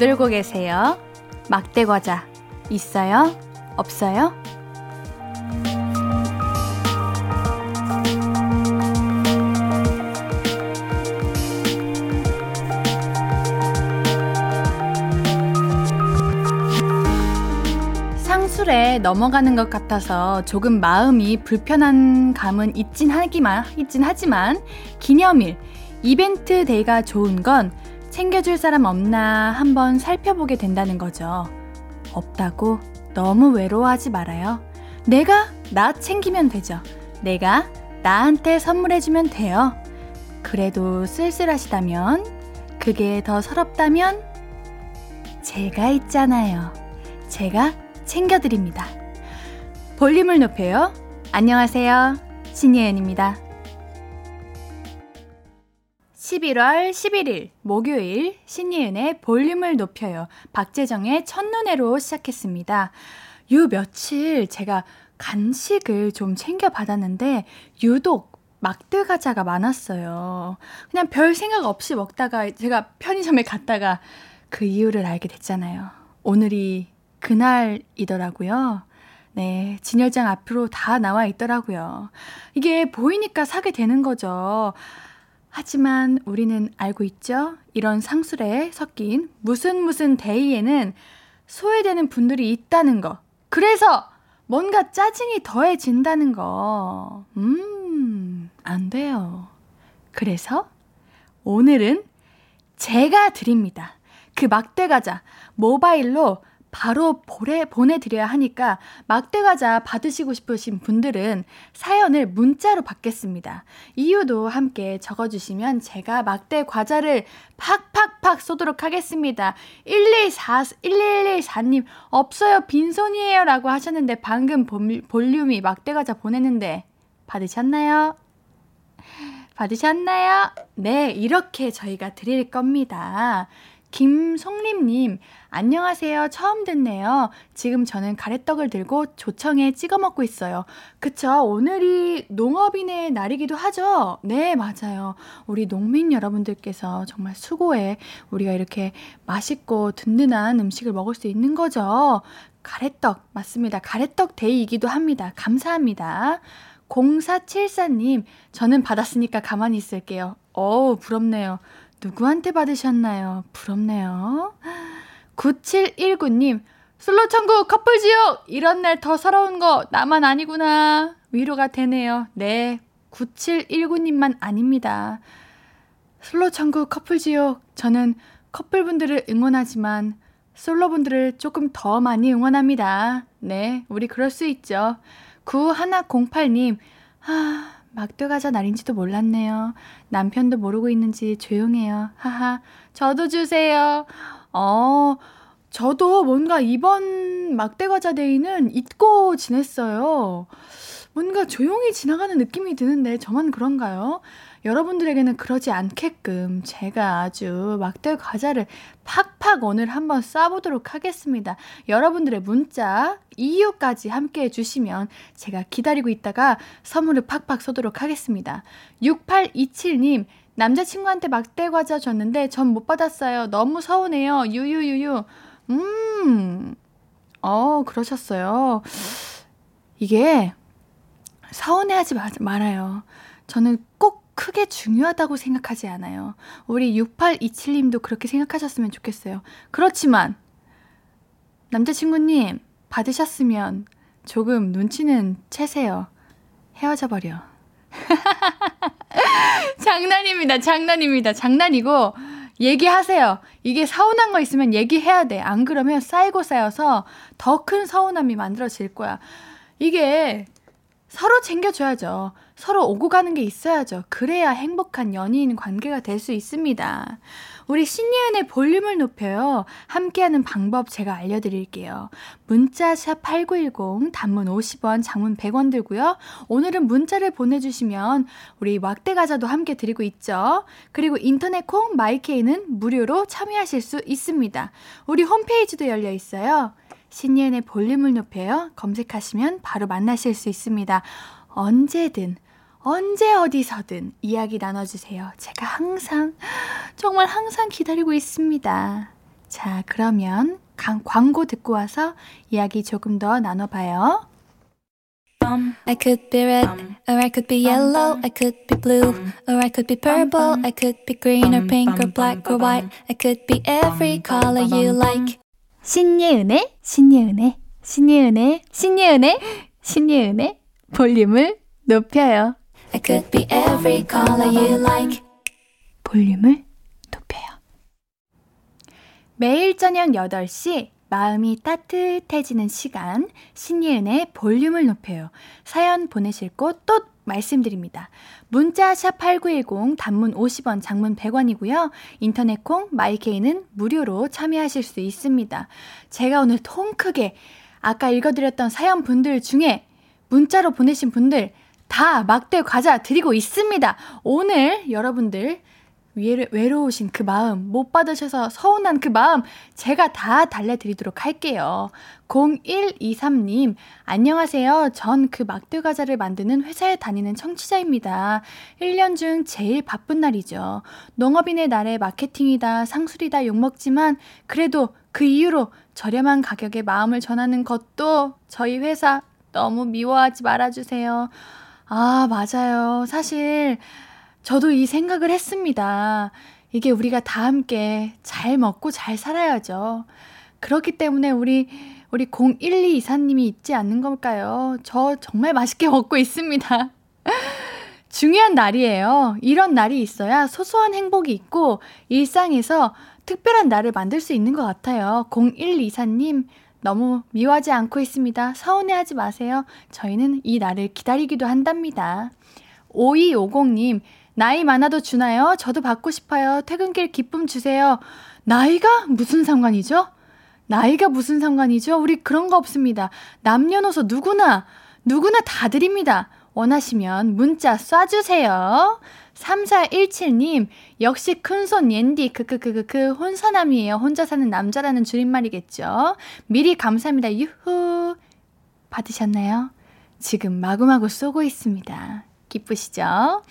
들고 계세요? 막대 과자 있어요? 없어요? 상술에 넘어가는 것 같아서 조금 마음이 불편한 감은 있진 하기만 있진 하지만 기념일 이벤트 데이가 좋은 건 챙겨줄 사람 없나 한번 살펴보게 된다는 거죠. 없다고 너무 외로워하지 말아요. 내가 나 챙기면 되죠. 내가 나한테 선물해주면 돼요. 그래도 쓸쓸하시다면, 그게 더 서럽다면, 제가 있잖아요. 제가 챙겨드립니다. 볼륨을 높여요. 안녕하세요. 신예은입니다. 11월 11일 목요일 신예은의 볼륨을 높여요. 박재정의 첫눈에로 시작했습니다. 요 며칠 제가 간식을 좀 챙겨 받았는데 유독 막대 과자가 많았어요. 그냥 별 생각 없이 먹다가 제가 편의점에 갔다가 그 이유를 알게 됐잖아요. 오늘이 그날이더라고요. 네, 진열장 앞으로 다 나와 있더라고요. 이게 보이니까 사게 되는 거죠. 하지만 우리는 알고 있죠? 이런 상술에 섞인 무슨 무슨 데이에는 소외되는 분들이 있다는 거. 그래서 뭔가 짜증이 더해진다는 거. 음, 안 돼요. 그래서 오늘은 제가 드립니다. 그 막대 과자 모바일로 바로 보내, 보내드려야 하니까 막대과자 받으시고 싶으신 분들은 사연을 문자로 받겠습니다. 이유도 함께 적어주시면 제가 막대과자를 팍팍팍 쏘도록 하겠습니다. 114, 1114님, 없어요. 빈손이에요. 라고 하셨는데 방금 볼륨이 막대과자 보냈는데 받으셨나요? 받으셨나요? 네, 이렇게 저희가 드릴 겁니다. 김송림님, 안녕하세요. 처음 듣네요. 지금 저는 가래떡을 들고 조청에 찍어 먹고 있어요. 그쵸? 오늘이 농업인의 날이기도 하죠? 네, 맞아요. 우리 농민 여러분들께서 정말 수고해. 우리가 이렇게 맛있고 든든한 음식을 먹을 수 있는 거죠. 가래떡, 맞습니다. 가래떡 데이이기도 합니다. 감사합니다. 0474님, 저는 받았으니까 가만히 있을게요. 어우, 부럽네요. 누구한테 받으셨나요? 부럽네요. 9719님, 솔로 천국 커플 지옥! 이런 날 더 서러운 거 나만 아니구나. 위로가 되네요. 네, 9719님만 아닙니다. 솔로 천국 커플 지옥, 저는 커플분들을 응원하지만 솔로분들을 조금 더 많이 응원합니다. 네, 우리 그럴 수 있죠. 9108님, 하, 막대과자 날인지도 몰랐네요. 남편도 모르고 있는지 조용해요. 하하. 저도 주세요. 어, 저도 뭔가 이번 막대과자 데이는 잊고 지냈어요. 뭔가 조용히 지나가는 느낌이 드는데 저만 그런가요? 여러분들에게는 그러지 않게끔 제가 아주 막대 과자를 팍팍 오늘 한번 쏴보도록 하겠습니다. 여러분들의 문자, 이유까지 함께 해주시면 제가 기다리고 있다가 선물을 팍팍 쏘도록 하겠습니다. 6827님, 남자친구한테 막대 과자 줬는데 전 못 받았어요. 너무 서운해요. 유유유유. 음, 어, 그러셨어요. 이게 서운해하지 마, 말아요. 저는 꼭 크게 중요하다고 생각하지 않아요. 우리 6827님도 그렇게 생각하셨으면 좋겠어요. 그렇지만, 남자친구님, 받으셨으면 조금 눈치는 채세요. 헤어져 버려. 장난입니다. 장난입니다. 장난이고, 얘기하세요. 이게 서운한 거 있으면 얘기해야 돼. 안 그러면 쌓이고 쌓여서 더 큰 서운함이 만들어질 거야. 이게 서로 챙겨줘야죠. 서로 오고 가는 게 있어야죠. 그래야 행복한 연인 관계가 될 수 있습니다. 우리 신예은의 볼륨을 높여요. 함께하는 방법 제가 알려드릴게요. 문자샵 8910, 단문 50원, 장문 100원 들고요. 오늘은 문자를 보내주시면 우리 막대 과자도 함께 드리고 있죠. 그리고 인터넷 콩 마이케이는 무료로 참여하실 수 있습니다. 우리 홈페이지도 열려 있어요. 신예은의 볼륨을 높여요. 검색하시면 바로 만나실 수 있습니다. 언제든, 언제 어디서든 이야기 나눠주세요. 제가 항상, 정말 항상 기다리고 있습니다. 자, 그러면 광고 듣고 와서 이야기 조금 더 나눠봐요. I could be red, or I could be yellow, I could be blue, or I could be purple, I could be green or pink or black or white, I could be every color you like. 신예은의, 신예은의, 신예은의, 신예은의, 신예은의 볼륨을 높여요. I could be every color you like. 볼륨을 높여요. 매일 저녁 8시 마음이 따뜻해지는 시간 신예은의 볼륨을 높여요. 사연 보내실 곳 또 말씀드립니다. 문자 샵 8910 단문 50원 장문 100원이고요. 인터넷 콩 마이케이는 무료로 참여하실 수 있습니다. 제가 오늘 통 크게 아까 읽어드렸던 사연 분들 중에 문자로 보내신 분들 다 막대 과자 드리고 있습니다. 오늘 여러분들 외로우신 그 마음, 못 받으셔서 서운한 그 마음, 제가 다 달래드리도록 할게요. 0123님, 안녕하세요. 전 그 막대 과자를 만드는 회사에 다니는 청취자입니다. 1년 중 제일 바쁜 날이죠. 농업인의 날에 마케팅이다, 상술이다 욕먹지만, 그래도 그 이유로 저렴한 가격에 마음을 전하는 것도 저희 회사 너무 미워하지 말아주세요. 아, 맞아요. 사실, 저도 이 생각을 했습니다. 이게 우리가 다 함께 잘 먹고 잘 살아야죠. 그렇기 때문에 우리, 우리 0124님이 있지 않는 걸까요? 저 정말 맛있게 먹고 있습니다. 중요한 날이에요. 이런 날이 있어야 소소한 행복이 있고 일상에서 특별한 날을 만들 수 있는 것 같아요. 0124님, 너무 미워하지 않고 있습니다. 서운해하지 마세요. 저희는 이 날을 기다리기도 한답니다. 5250님, 나이 많아도 주나요? 저도 받고 싶어요. 퇴근길 기쁨 주세요. 나이가 무슨 상관이죠? 나이가 무슨 상관이죠? 우리 그런 거 없습니다. 남녀노소 누구나, 누구나 다 드립니다. 원하시면 문자 쏴주세요. 3417님, 역시 큰손 옌디, 크크크크크, 혼사남이에요. 혼자 사는 남자라는 줄임말이겠죠. 미리 감사합니다. 유후. 받으셨나요? 지금 마구마구 쏘고 있습니다. 기쁘시죠?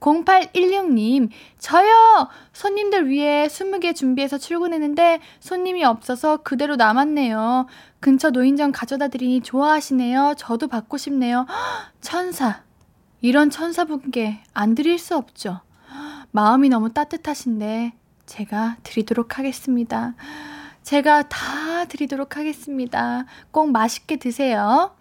0816님, 저요! 손님들 위해 20개 준비해서 출근했는데 손님이 없어서 그대로 남았네요. 근처 노인정 가져다 드리니 좋아하시네요. 저도 받고 싶네요. 천사. 이런 천사분께 안 드릴 수 없죠. 마음이 너무 따뜻하신데 제가 드리도록 하겠습니다. 제가 다 드리도록 하겠습니다. 꼭 맛있게 드세요.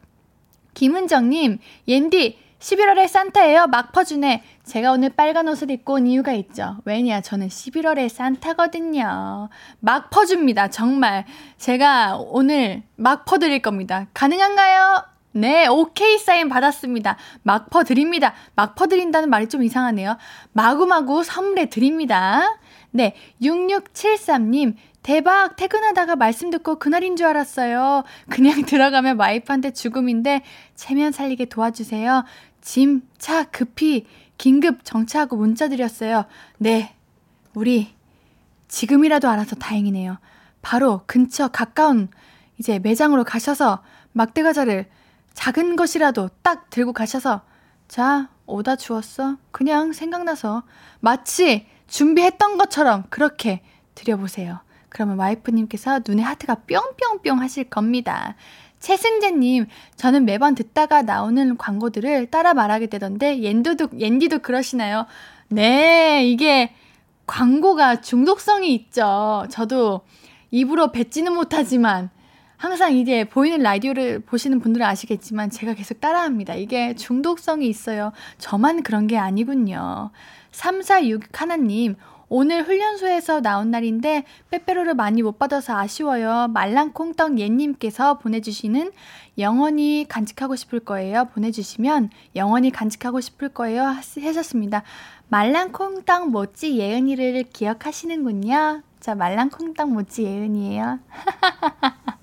김은정님, 옌디, 11월에 산타예요. 막 퍼주네. 제가 오늘 빨간 옷을 입고 온 이유가 있죠. 왜냐, 저는 11월에 산타거든요. 막 퍼줍니다. 정말. 제가 오늘 막 퍼드릴 겁니다. 가능한가요? 네, 오케이 사인 받았습니다. 막 퍼 드립니다. 막 퍼 드린다는 말이 좀 이상하네요. 마구마구 선물해 드립니다. 네, 6673님, 대박! 퇴근하다가 말씀 듣고 그날인 줄 알았어요. 그냥 들어가면 와이프한테 죽음인데, 체면 살리게 도와주세요. 짐, 차 급히 긴급 정차하고 문자 드렸어요. 네, 우리 지금이라도 알아서 다행이네요. 바로 근처 가까운 이제 매장으로 가셔서 막대 과자를 작은 것이라도 딱 들고 가셔서 자, 오다 주웠어. 그냥 생각나서 마치 준비했던 것처럼 그렇게 드려보세요. 그러면 와이프님께서 눈에 하트가 뿅뿅뿅 하실 겁니다. 최승재님, 저는 매번 듣다가 나오는 광고들을 따라 말하게 되던데, 옌디도, 옌디도 그러시나요? 네, 이게 광고가 중독성이 있죠. 저도 입으로 뱉지는 못하지만, 항상 이제 보이는 라디오를 보시는 분들은 아시겠지만, 제가 계속 따라합니다. 이게 중독성이 있어요. 저만 그런 게 아니군요. 346 하나님, 오늘 훈련소에서 나온 날인데 빼빼로를 많이 못 받아서 아쉬워요. 말랑콩떡 예님께서 보내주시는 영원히 간직하고 싶을 거예요. 보내주시면 영원히 간직하고 싶을 거예요. 하셨습니다. 말랑콩떡 모찌 예은이를 기억하시는군요. 자, 말랑콩떡 모찌 예은이에요.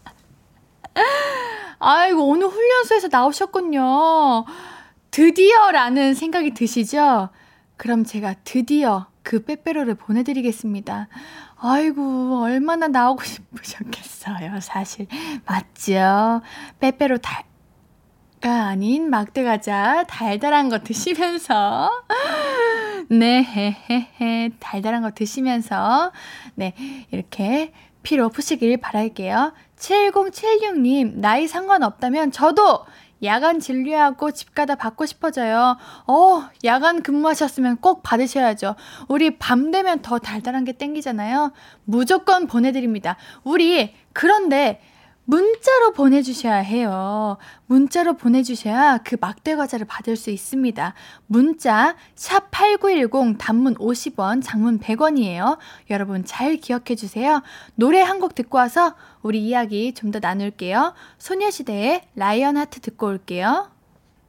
아이고, 오늘 훈련소에서 나오셨군요. 드디어라는 생각이 드시죠? 그럼 제가 드디어 그 빼빼로를 보내드리겠습니다. 아이고, 얼마나 나오고 싶으셨겠어요, 사실. 맞죠? 빼빼로 달, 가 아닌 막대과자 달달한 거 드시면서 네 헤헤헤 달달한 거 드시면서 네 이렇게 필요 없으시길 바랄게요. 7076님, 나이 상관없다면 저도 야간 진료하고 집 가다 받고 싶어져요. 어, 야간 근무하셨으면 꼭 받으셔야죠. 우리 밤 되면 더 달달한 게 땡기잖아요. 무조건 보내드립니다. 우리, 그런데, 문자로 보내주셔야 해요. 문자로 보내주셔야 그 막대 과자를 받을 수 있습니다. 문자 샵8910 단문 50원, 장문 100원이에요. 여러분 잘 기억해 주세요. 노래 한 곡 듣고 와서 우리 이야기 좀 더 나눌게요. 소녀시대의 라이언 하트 듣고 올게요.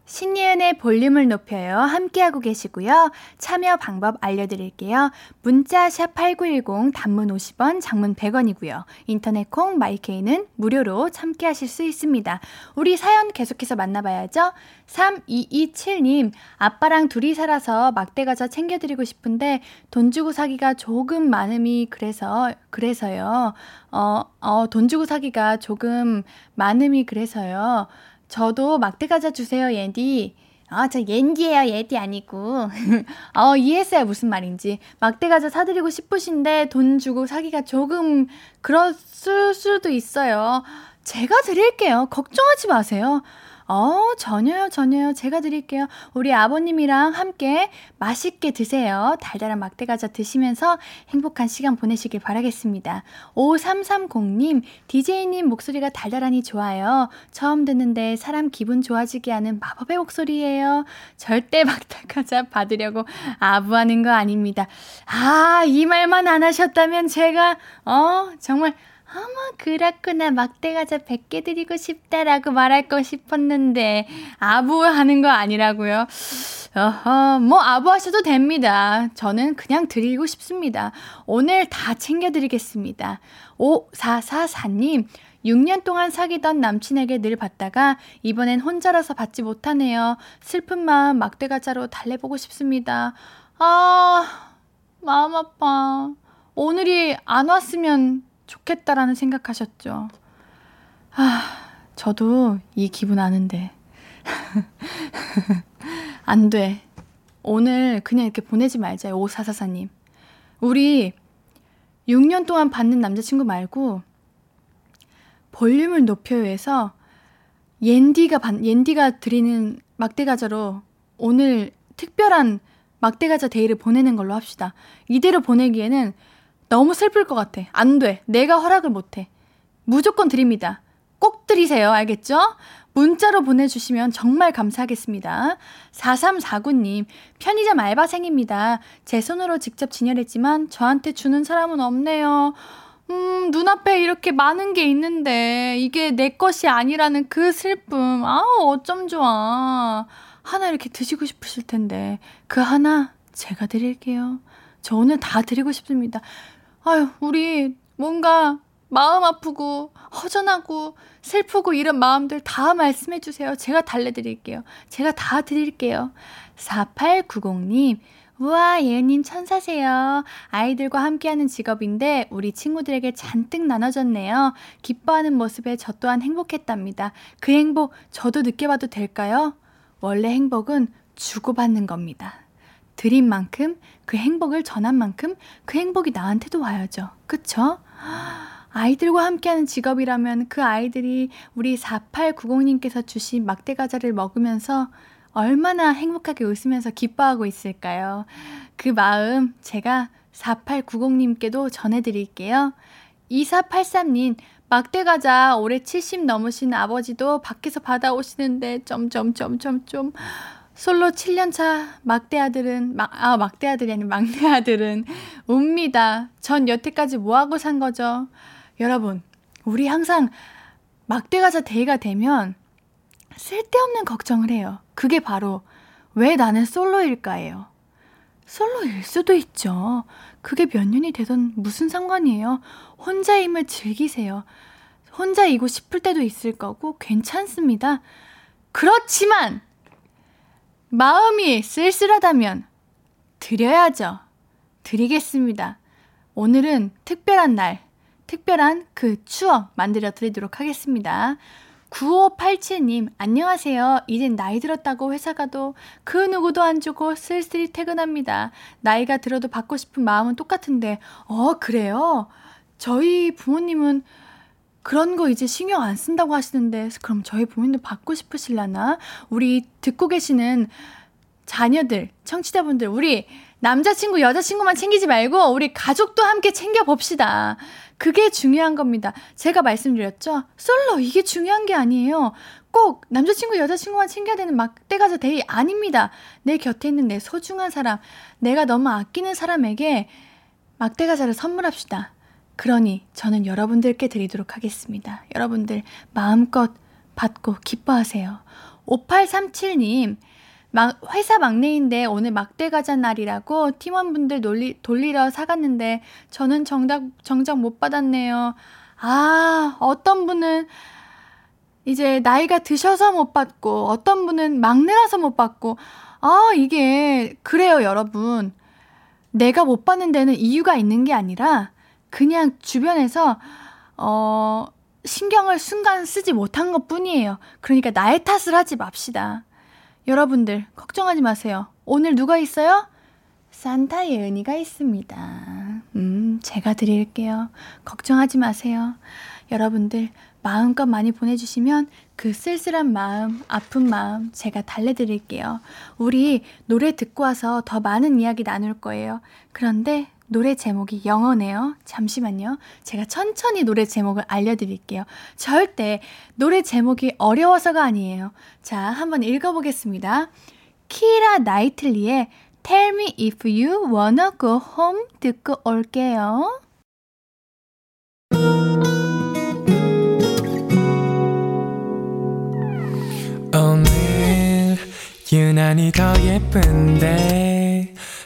신예은의 볼륨을 높여요. 함께하고 계시고요. 참여 방법 알려드릴게요. 문자 샵8910 단문 50원, 장문 100원이고요. 인터넷 콩 마이케이는 무료로 참여하실 수 있습니다. 우리 사연 계속해서 만나봐야죠. 3227님, 아빠랑 둘이 살아서 막대 과자 챙겨드리고 싶은데 돈 주고 사기가 조금 많음이 그래서, 그래서요. 어, 어, 돈 주고 사기가 조금 많음이 그래서요. 저도 막대 과자 주세요, 예디. 아, 저 옌디예요, 예디 아니고. 어, 이해했어요, 무슨 말인지. 막대 과자 사드리고 싶으신데 돈 주고 사기가 조금 그랬을 수도 있어요. 제가 드릴게요. 걱정하지 마세요. 어, 전혀요, 전혀요. 제가 드릴게요. 우리 아버님이랑 함께 맛있게 드세요. 달달한 막대과자 드시면서 행복한 시간 보내시길 바라겠습니다. 5330님, DJ님 목소리가 달달하니 좋아요. 처음 듣는데 사람 기분 좋아지게 하는 마법의 목소리예요. 절대 막대과자 받으려고 아부하는 거 아닙니다. 아, 이 말만 안 하셨다면 제가, 어, 정말 어머, 그렇구나. 막대과자 100개 드리고 싶다라고 말할 거 싶었는데, 아부 하는 거 아니라고요? 어허, 뭐, 아부 하셔도 됩니다. 저는 그냥 드리고 싶습니다. 오늘 다 챙겨드리겠습니다. 5444님, 6년 동안 사귀던 남친에게 늘 받다가 이번엔 혼자라서 받지 못하네요. 슬픈 마음 막대가자로 달래보고 싶습니다. 아, 마음 아파. 오늘이 안 왔으면 좋겠다라는 생각하셨죠. 아, 저도 이 기분 아는데. 안 돼. 오늘 그냥 이렇게 보내지 말자, 오사사사님. 우리 6년 동안 받는 남자친구 말고 볼륨을 높여요해서 옌디가 받, 옌디가 드리는 막대가자로 오늘 특별한 막대가자 데이를 보내는 걸로 합시다. 이대로 보내기에는 너무 슬플 것 같아. 안 돼. 내가 허락을 못 해. 무조건 드립니다. 꼭 드리세요. 알겠죠? 문자로 보내주시면 정말 감사하겠습니다. 4349님, 편의점 알바생입니다. 제 손으로 직접 진열했지만 저한테 주는 사람은 없네요. 음, 눈앞에 이렇게 많은 게 있는데 이게 내 것이 아니라는 그 슬픔. 아우, 어쩜 좋아. 하나 이렇게 드시고 싶으실 텐데 그 하나 제가 드릴게요. 저 오늘 다 드리고 싶습니다. 아유, 우리 뭔가 마음 아프고 허전하고 슬프고 이런 마음들 다 말씀해 주세요. 제가 달래드릴게요. 제가 다 드릴게요. 4890님, 우와, 예은님 천사세요. 아이들과 함께하는 직업인데 우리 친구들에게 잔뜩 나눠졌네요. 기뻐하는 모습에 저 또한 행복했답니다. 그 행복 저도 느껴봐도 될까요? 원래 행복은 주고받는 겁니다. 드린 만큼 그 행복을 전한 만큼 그 행복이 나한테도 와야죠. 그쵸? 아이들과 함께하는 직업이라면 그 아이들이 우리 4890님께서 주신 막대 과자를 먹으면서 얼마나 행복하게 웃으면서 기뻐하고 있을까요? 그 마음 제가 4890님께도 전해드릴게요. 2483님, 막대 과자 올해 70 넘으신 아버지도 밖에서 받아오시는데 점점점점점 솔로 7년차 막대 아들은, 막, 아, 막대 아들이 아니라 막내 아들은 웁니다. 전 여태까지 뭐하고 산 거죠? 여러분, 우리 항상 막대 가자 대회가 되면 쓸데없는 걱정을 해요. 그게 바로 왜 나는 솔로일까예요. 솔로일 수도 있죠. 그게 몇 년이 되던 무슨 상관이에요. 혼자임을 즐기세요. 혼자이고 싶을 때도 있을 거고 괜찮습니다. 그렇지만 마음이 쓸쓸하다면 드려야죠. 드리겠습니다. 오늘은 특별한 날, 특별한 그 추억 만들어 드리도록 하겠습니다. 9587님, 안녕하세요. 이젠 나이 들었다고 회사 가도 그 누구도 안 주고 쓸쓸히 퇴근합니다. 나이가 들어도 받고 싶은 마음은 똑같은데, 어, 그래요? 저희 부모님은 그런 거 이제 신경 안 쓴다고 하시는데 그럼 저희 부모님도 받고 싶으실라나? 우리 듣고 계시는 자녀들, 청취자분들, 우리 남자친구, 여자친구만 챙기지 말고 우리 가족도 함께 챙겨봅시다. 그게 중요한 겁니다. 제가 말씀드렸죠? 솔로, 이게 중요한 게 아니에요. 꼭 남자친구, 여자친구만 챙겨야 되는 막대과자 day 아닙니다. 내 곁에 있는 내 소중한 사람, 내가 너무 아끼는 사람에게 막대과자를 선물합시다. 그러니 저는 여러분들께 드리도록 하겠습니다. 여러분들 마음껏 받고 기뻐하세요. 5837님, 막 회사 막내인데 오늘 막대 가자 날이라고 팀원분들 놀리, 돌리러 사갔는데 저는 정작, 정작 못 받았네요. 아, 어떤 분은 이제 나이가 드셔서 못 받고, 어떤 분은 막내라서 못 받고, 아, 이게, 그래요, 여러분. 내가 못 받는 데는 이유가 있는 게 아니라, 그냥 주변에서, 어, 신경을 순간 쓰지 못한 것 뿐이에요. 그러니까 나의 탓을 하지 맙시다. 여러분들, 걱정하지 마세요. 오늘 누가 있어요? 산타 예은이가 있습니다. 음, 제가 드릴게요. 걱정하지 마세요. 여러분들, 마음껏 많이 보내주시면 그 쓸쓸한 마음, 아픈 마음 제가 달래드릴게요. 우리 노래 듣고 와서 더 많은 이야기 나눌 거예요. 그런데 노래 제목이 영어네요. 잠시만요. 제가 천천히 노래 제목을 알려드릴게요. 절대 노래 제목이 어려워서가 아니에요. 자, 한번 읽어보겠습니다. 키라 나이틀리의 Tell me if you wanna go home 듣고 올게요. 오늘 유난히 더 예쁜데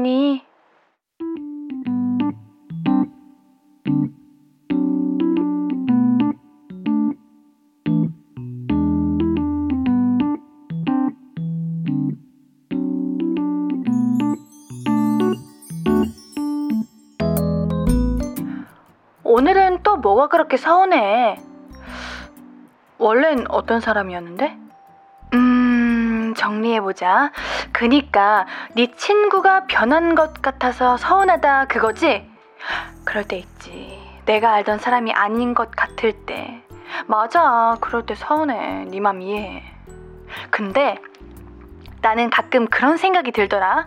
예은이. 오늘은 또 뭐가 그렇게 서운해? 원래는 어떤 사람이었는데? 음, 정리해보자. 그니까, 네 친구가 변한 것 같아서 서운하다, 그거지? 그럴 때 있지. 내가 알던 사람이 아닌 것 같을 때. 맞아, 그럴 때 서운해. 네 맘 이해해. 근데, 나는 가끔 그런 생각이 들더라.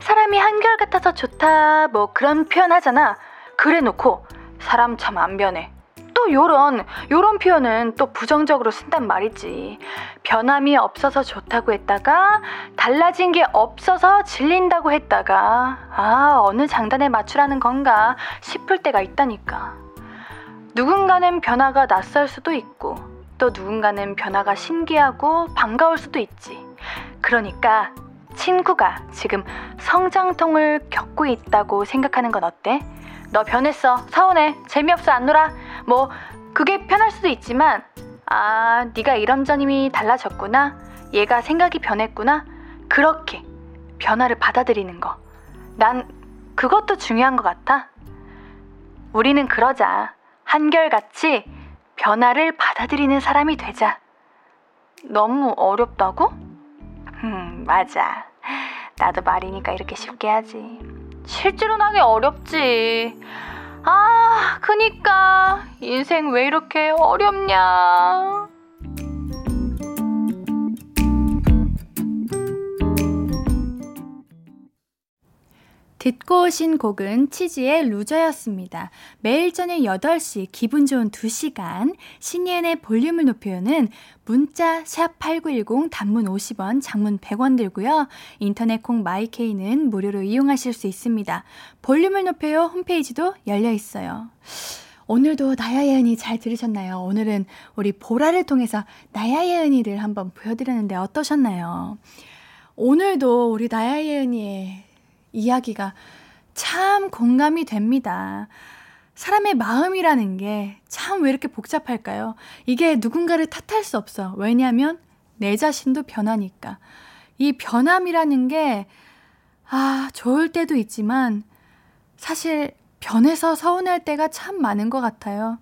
사람이 한결같아서 좋다, 뭐 그런 표현 하잖아. 그래 놓고, 사람 참 안 변해. 또 요런 요런 표현은 또 부정적으로 쓴단 말이지. 변함이 없어서 좋다고 했다가 달라진 게 없어서 질린다고 했다가 아 어느 장단에 맞추라는 건가 싶을 때가 있다니까. 누군가는 변화가 낯설 수도 있고 또 누군가는 변화가 신기하고 반가울 수도 있지. 그러니까 친구가 지금 성장통을 겪고 있다고 생각하는 건 어때? 너 변했어. 서운해. 재미없어. 안 놀아. 뭐 그게 편할 수도 있지만 아, 네가 이런저님이 달라졌구나. 얘가 생각이 변했구나. 그렇게 변화를 받아들이는 거. 난 그것도 중요한 것 같아. 우리는 그러자. 한결같이 변화를 받아들이는 사람이 되자. 너무 어렵다고? 음, 맞아. 나도 말이니까 이렇게 쉽게 하지. 실제로는 하기 어렵지. 아, 그니까. 인생 왜 이렇게 어렵냐. 듣고 오신 곡은 치즈의 루저였습니다. 매일 저녁 8시 기분 좋은 2시간 신예은의 볼륨을 높여요는 문자 샵 8910 단문 50원 장문 100원 들고요. 인터넷 콩 마이케이는 무료로 이용하실 수 있습니다. 볼륨을 높여요 홈페이지도 열려 있어요. 오늘도 나야 예은이 잘 들으셨나요? 오늘은 우리 보라를 통해서 나야 예은이를 한번 보여드렸는데 어떠셨나요? 오늘도 우리 나야 예은이의 이야기가 참 공감이 됩니다. 사람의 마음이라는 게 참 왜 이렇게 복잡할까요? 이게 누군가를 탓할 수 없어. 왜냐하면 내 자신도 변하니까. 이 변함이라는 게, 아, 좋을 때도 있지만, 사실 변해서 서운할 때가 참 많은 것 같아요.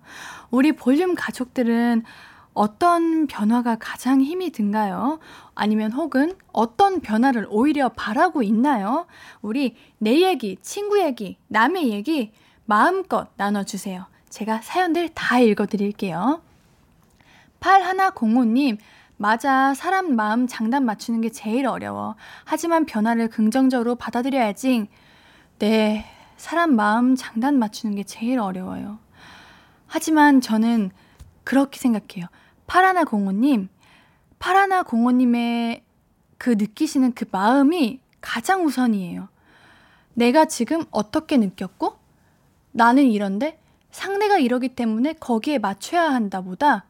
우리 볼륨 가족들은 어떤 변화가 가장 힘이 든가요? 아니면 혹은 어떤 변화를 오히려 바라고 있나요? 우리 내 얘기, 친구 얘기, 남의 얘기 마음껏 나눠주세요. 제가 사연들 다 읽어드릴게요. 8105님, 맞아. 사람 마음 장단 맞추는 게 제일 어려워. 하지만 변화를 긍정적으로 받아들여야지. 네. 사람 마음 장단 맞추는 게 제일 어려워요. 하지만 저는 그렇게 생각해요. 파라나 공호님, 파라나 공호님의 그 느끼시는 그 마음이 가장 우선이에요. 내가 지금 어떻게 느꼈고, 나는 이런데 상대가 이러기 때문에 거기에 맞춰야 한다 보다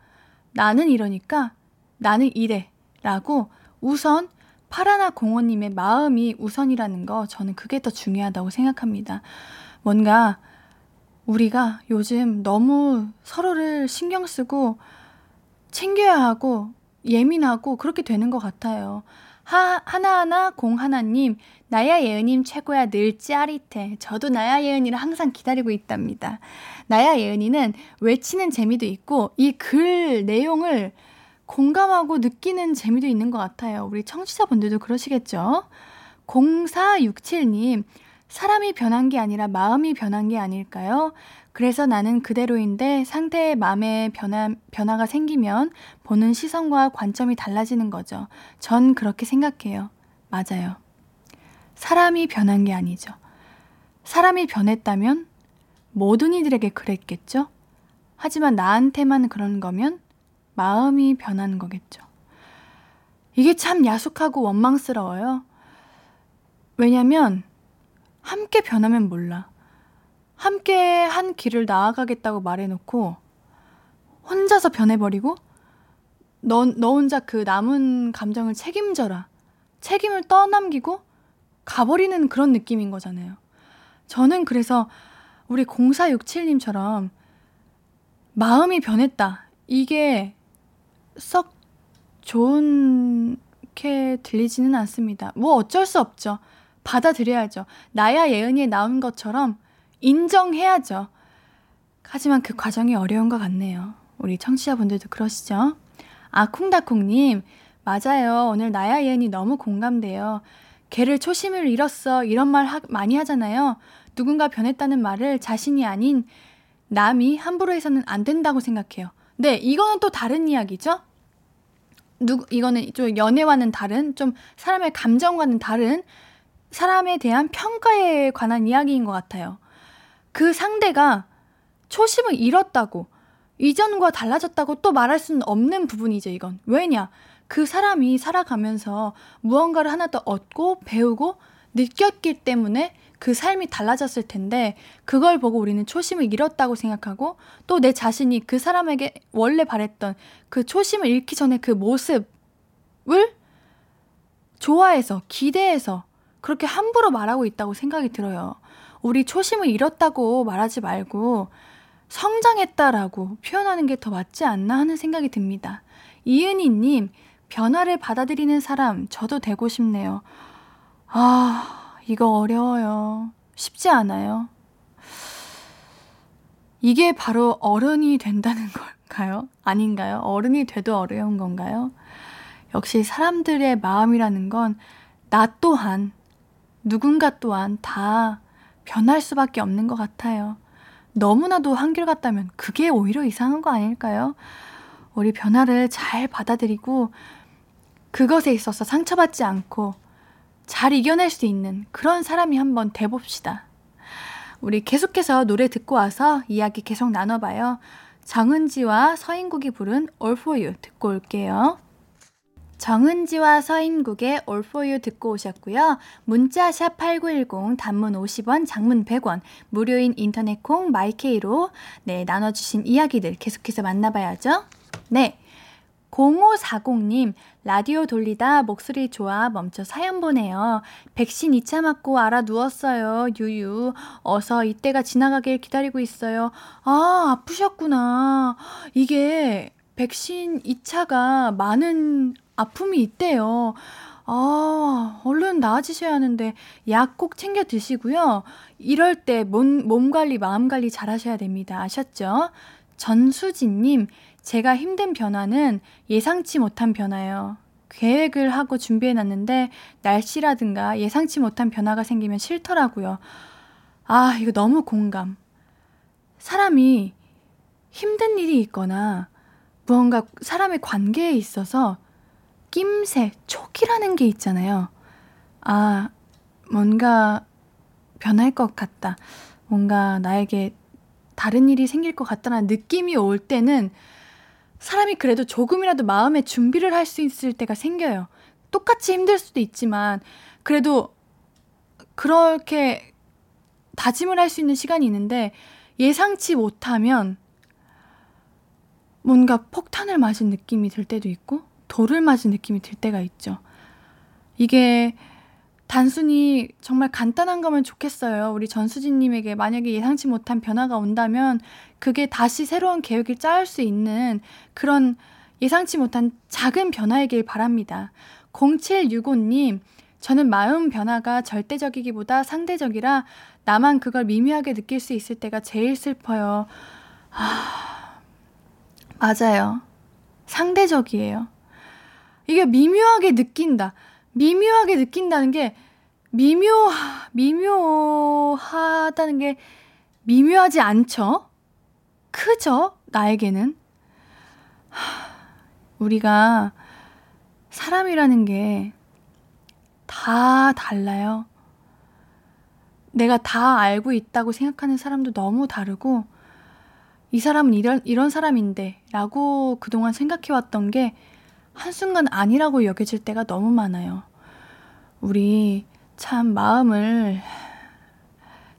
나는 이러니까 나는 이래 라고 우선 파라나 공호님의 마음이 우선이라는 거 저는 그게 더 중요하다고 생각합니다. 뭔가 우리가 요즘 너무 서로를 신경 쓰고 챙겨야 하고 예민하고 그렇게 되는 것 같아요. 하, 하나하나 공하나님, 나야 예은님 최고야 늘 짜릿해. 저도 나야 예은이를 항상 기다리고 있답니다. 나야 예은이는 외치는 재미도 있고 이 글 내용을 공감하고 느끼는 재미도 있는 것 같아요. 우리 청취자분들도 그러시겠죠? 0467님, 사람이 변한 게 아니라 마음이 변한 게 아닐까요? 그래서 나는 그대로인데 상대의 마음에 변화, 변화가 생기면 보는 시선과 관점이 달라지는 거죠. 전 그렇게 생각해요. 맞아요. 사람이 변한 게 아니죠. 사람이 변했다면 모든 이들에게 그랬겠죠? 하지만 나한테만 그런 거면 마음이 변하는 거겠죠. 이게 참 야속하고 원망스러워요. 왜냐면 함께 변하면 몰라. 함께 한 길을 나아가겠다고 말해놓고 혼자서 변해버리고 너, 너 혼자 그 남은 감정을 책임져라. 책임을 떠넘기고 가버리는 그런 느낌인 거잖아요. 저는 그래서 우리 0467님처럼 마음이 변했다. 이게 썩 좋게 들리지는 않습니다. 뭐 어쩔 수 없죠. 받아들여야죠. 나야 예은이에 나온 것처럼 인정해야죠. 하지만 그 과정이 어려운 것 같네요. 우리 청취자분들도 그러시죠? 아 콩다콩님, 맞아요. 오늘 나야 예은이 너무 공감돼요. 걔를 초심을 잃었어. 이런 말 하, 많이 하잖아요. 누군가 변했다는 말을 자신이 아닌 남이 함부로 해서는 안 된다고 생각해요. 네, 이거는 또 다른 이야기죠? 누구, 이거는 좀 연애와는 다른, 좀 사람의 감정과는 다른 사람에 대한 평가에 관한 이야기인 것 같아요. 그 상대가 초심을 잃었다고, 이전과 달라졌다고 또 말할 수는 없는 부분이죠, 이건. 왜냐? 그 사람이 살아가면서 무언가를 하나 더 얻고 배우고 느꼈기 때문에 그 삶이 달라졌을 텐데 그걸 보고 우리는 초심을 잃었다고 생각하고 또 내 자신이 그 사람에게 원래 바랬던 그 초심을 잃기 전에 그 모습을 좋아해서 기대해서 그렇게 함부로 말하고 있다고 생각이 들어요. 우리 초심을 잃었다고 말하지 말고 성장했다라고 표현하는 게 더 맞지 않나 하는 생각이 듭니다. 이은희님, 변화를 받아들이는 사람, 저도 되고 싶네요. 아, 이거 어려워요. 쉽지 않아요. 이게 바로 어른이 된다는 걸까요? 아닌가요? 어른이 돼도 어려운 건가요? 역시 사람들의 마음이라는 건 나 또한, 누군가 또한 다 변할 수밖에 없는 것 같아요. 너무나도 한결같다면 그게 오히려 이상한 거 아닐까요? 우리 변화를 잘 받아들이고 그것에 있어서 상처받지 않고 잘 이겨낼 수 있는 그런 사람이 한번 돼봅시다. 우리 계속해서 노래 듣고 와서 이야기 계속 나눠봐요. 정은지와 서인국이 부른 All For You 듣고 올게요. 정은지와 서인국의 All For You 듣고 오셨고요. 문자 샵 8910 단문 50원, 장문 100원, 무료인 인터넷 콩 마이케이로 네, 나눠주신 이야기들 계속해서 만나봐야죠. 네. 0540님, 라디오 돌리다 목소리 좋아 멈춰 사연 보내요. 백신 2차 맞고 알아 누웠어요. 유유. 어서 이때가 지나가길 기다리고 있어요. 아, 아프셨구나. 이게 백신 2차가 많은 아픔이 있대요. 아, 얼른 나아지셔야 하는데 약 꼭 챙겨 드시고요. 이럴 때 몸, 몸 관리, 마음 관리 잘 하셔야 됩니다. 아셨죠? 전수진님, 제가 힘든 변화는 예상치 못한 변화예요. 계획을 하고 준비해 놨는데 날씨라든가 예상치 못한 변화가 생기면 싫더라고요. 아, 이거 너무 공감. 사람이 힘든 일이 있거나 무언가 사람의 관계에 있어서 낌새, 촉이라는 게 있잖아요. 아, 뭔가 변할 것 같다. 뭔가 나에게 다른 일이 생길 것 같다는 느낌이 올 때는 사람이 그래도 조금이라도 마음의 준비를 할 수 있을 때가 생겨요. 똑같이 힘들 수도 있지만, 그래도 그렇게 다짐을 할 수 있는 시간이 있는데, 예상치 못하면 뭔가 폭탄을 맞은 느낌이 들 때도 있고, 돌을 맞은 느낌이 들 때가 있죠. 이게 단순히 정말 간단한 거면 좋겠어요. 우리 전수진님에게 만약에 예상치 못한 변화가 온다면 그게 다시 새로운 계획을 짜올 수 있는 그런 예상치 못한 작은 변화이길 바랍니다. 0765님, 저는 마음 변화가 절대적이기보다 상대적이라 나만 그걸 미묘하게 느낄 수 있을 때가 제일 슬퍼요. 아, 맞아요. 상대적이에요. 이게 미묘하게 느낀다. 미묘하게 느낀다는 게 미묘 미묘하다는 게 미묘하지 않죠? 크죠? 나에게는 우리가 사람이라는 게 다 달라요. 내가 다 알고 있다고 생각하는 사람도 너무 다르고 이 사람은 이런 이런 사람인데 라고 그동안 생각해 왔던 게 한순간 아니라고 여겨질 때가 너무 많아요. 우리 참 마음을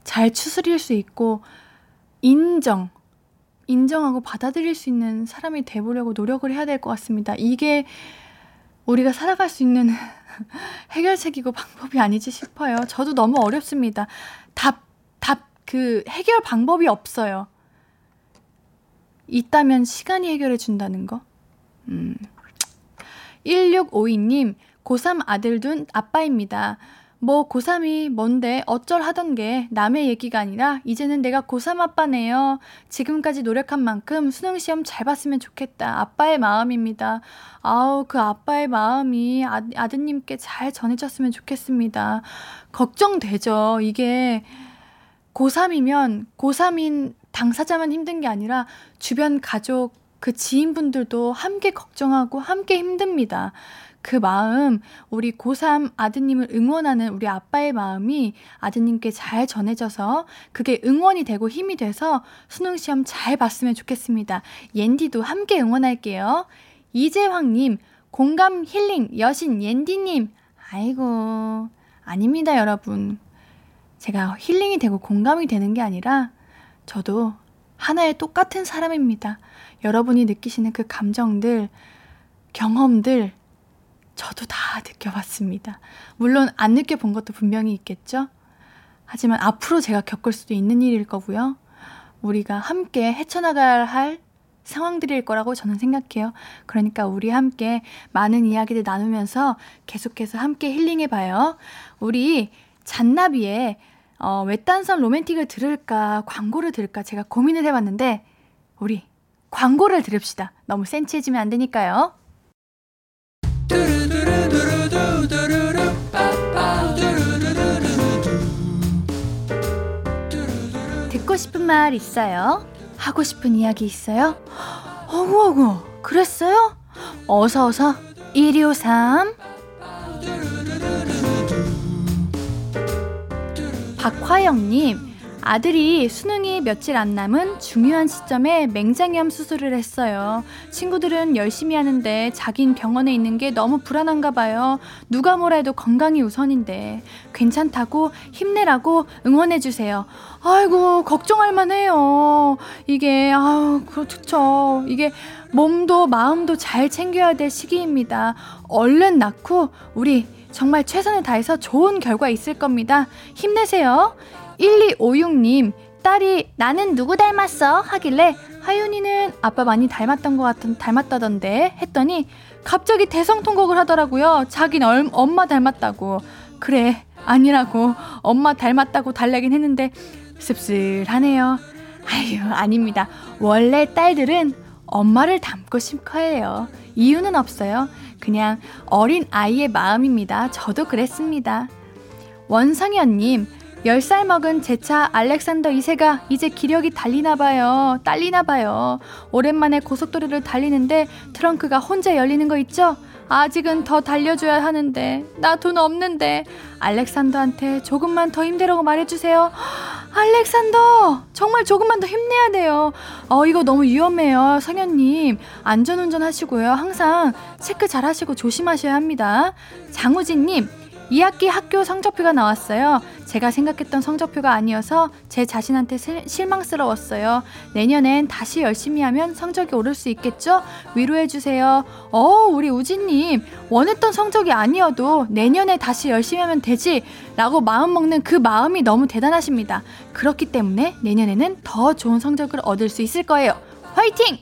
잘 추스릴 수 있고 인정, 인정하고 받아들일 수 있는 사람이 돼보려고 노력을 해야 될 것 같습니다. 이게 우리가 살아갈 수 있는 해결책이고 방법이 아니지 싶어요. 저도 너무 어렵습니다. 답, 답, 그 해결 방법이 없어요. 있다면 시간이 해결해 준다는 거. 음. 1652님, 고3 아들 둔 아빠입니다. 뭐 고3이 뭔데 어쩔 하던 게 남의 얘기가 아니라 이제는 내가 고3 아빠네요. 지금까지 노력한 만큼 수능 시험 잘 봤으면 좋겠다. 아빠의 마음입니다. 아우 그 아빠의 마음이 아, 아드님께 잘 전해졌으면 좋겠습니다. 걱정되죠. 이게 고3이면 고3인 당사자만 힘든 게 아니라 주변 가족 그 지인분들도 함께 걱정하고 함께 힘듭니다. 그 마음, 우리 고3 아드님을 응원하는 우리 아빠의 마음이 아드님께 잘 전해져서 그게 응원이 되고 힘이 돼서 수능시험 잘 봤으면 좋겠습니다. 옌디도 함께 응원할게요. 이재황님, 공감 힐링 여신 옌디님, 아이고, 아닙니다, 여러분. 제가 힐링이 되고 공감이 되는 게 아니라 저도 하나의 똑같은 사람입니다. 여러분이 느끼시는 그 감정들, 경험들, 저도 다 느껴봤습니다. 물론 안 느껴본 것도 분명히 있겠죠? 하지만 앞으로 제가 겪을 수도 있는 일일 거고요. 우리가 함께 헤쳐나가야 할 상황들일 거라고 저는 생각해요. 그러니까 우리 함께 많은 이야기들 나누면서 계속해서 함께 힐링해 봐요. 우리 잔나비의 어, 외딴선 로맨틱을 들을까, 광고를 들을까 제가 고민을 해봤는데, 우리 광고를 들읍시다. 너무 센치해지면 안 되니까요. 듣고 싶은 말 있어요? 하고 싶은 이야기 있어요? 어구 어구, 그랬어요? 어서 어서 1253 박화영님, 아들이 수능이 며칠 안 남은 중요한 시점에 맹장염 수술을 했어요. 친구들은 열심히 하는데 자긴 병원에 있는 게 너무 불안한가 봐요. 누가 뭐라 해도 건강이 우선인데 괜찮다고 힘내라고 응원해 주세요. 아이고 걱정할 만해요. 이게 아우 그렇죠. 이게 몸도 마음도 잘 챙겨야 될 시기입니다. 얼른 낳고 우리 정말 최선을 다해서 좋은 결과 있을 겁니다. 힘내세요. 1256님, 딸이 나는 누구 닮았어? 하길래 하윤이는 아빠 많이 닮았던 것 같은 닮았다던데 했더니 갑자기 대성통곡을 하더라고요. 얼, 엄마 닮았다고. 그래 아니라고 엄마 닮았다고 달래긴 했는데 씁쓸하네요. 아유 아닙니다. 원래 딸들은 엄마를 닮고 싶어해요. 이유는 없어요. 그냥 어린 아이의 마음입니다. 저도 그랬습니다. 원성현님, 10살 먹은 제 차 알렉산더 2세가 이제 기력이 달리나 봐요. 딸리나 봐요. 오랜만에 고속도로를 달리는데 트렁크가 혼자 열리는 거 있죠? 아직은 더 달려줘야 하는데 나 돈 없는데 알렉산더한테 조금만 더 힘내라고 말해주세요. 알렉산더 정말 조금만 더 힘내야 돼요. 어 이거 너무 위험해요, 성현님. 안전운전 하시고요. 항상 체크 잘 하시고 조심하셔야 합니다. 장우진님 2학기 학교 성적표가 나왔어요. 제가 생각했던 성적표가 아니어서 제 자신한테 실망스러웠어요. 내년엔 다시 열심히 하면 성적이 오를 수 있겠죠? 위로해주세요. 어, 우리 우진님, 원했던 성적이 아니어도 내년에 다시 열심히 하면 되지. 라고 마음 먹는 그 마음이 너무 대단하십니다. 그렇기 때문에 내년에는 더 좋은 성적을 얻을 수 있을 거예요. 화이팅!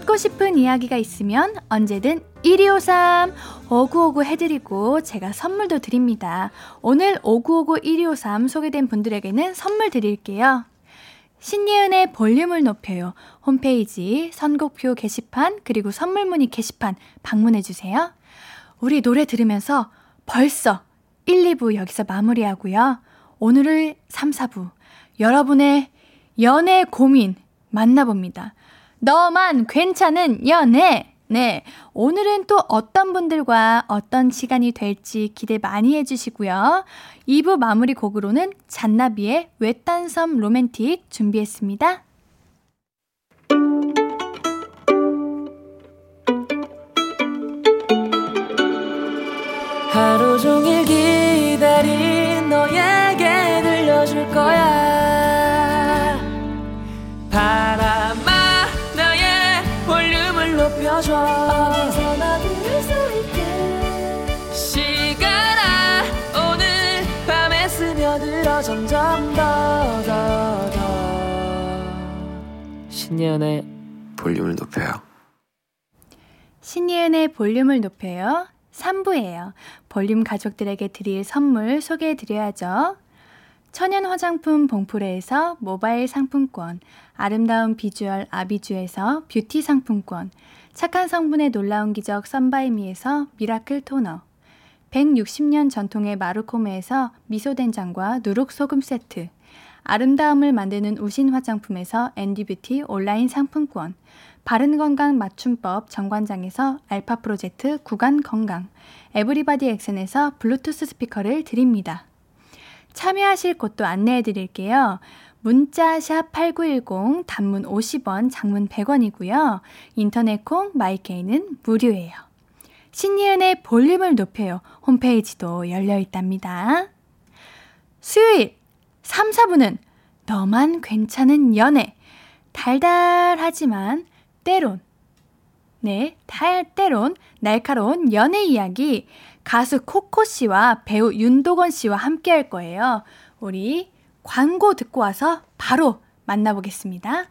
듣고 싶은 이야기가 있으면 언제든 1253 5959 해드리고 제가 선물도 드립니다. 오늘 5959 1253 소개된 분들에게는 선물 드릴게요. 신예은의 볼륨을 높여요. 홈페이지 선곡표 게시판 그리고 선물 문의 게시판 방문해주세요. 우리 노래 들으면서 벌써 1, 2부 여기서 마무리하고요. 오늘을 3, 4부 여러분의 연애 고민 만나봅니다. 너만 괜찮은 연애. 네. 오늘은 또 어떤 분들과 어떤 시간이 될지 기대 많이 해주시고요. 2부 마무리 곡으로는 잔나비의 외딴 섬 로맨틱 준비했습니다. 하루 종일 기 신예은의 볼륨을 높여요. 신예은의 볼륨을 높여요. 3부예요. 볼륨 가족들에게 드릴 선물 소개해 드려야죠. 천연 화장품 봉프레에서 모바일 상품권, 아름다운 비주얼 아비주에서 뷰티 상품권, 착한 성분의 놀라운 기적 썬바이미에서 미라클 토너, 160년 전통의 마루코메에서 미소된장과 누룩소금 세트, 아름다움을 만드는 우신 화장품에서 앤디뷰티 온라인 상품권, 바른건강 맞춤법 정관장에서 알파 프로젝트 구간 건강, 에브리바디 엑센에서 블루투스 스피커를 드립니다. 참여하실 곳도 안내해 드릴게요. 문자 샵 8910 단문 50원, 장문 100원이고요. 인터넷 콩 My K는 무료예요. 신예은의 볼륨을 높여요. 홈페이지도 열려 있답니다. 수요일 3, 4분은 너만 괜찮은 연애. 달달하지만 때론 네, 달 때론 날카로운 연애 이야기 가수 코코 씨와 배우 윤도건 씨와 함께 할 거예요. 우리 광고 듣고 와서 바로 만나보겠습니다.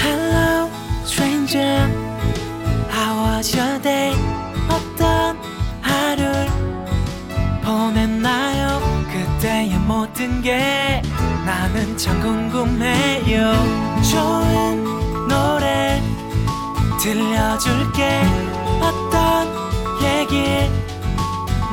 Hello, stranger. How was your day? 어떤 하루를 보냈나요? 그때의 모든 게 나는 참 궁금해요. 좋은 노래 들려줄게. 어떤 얘기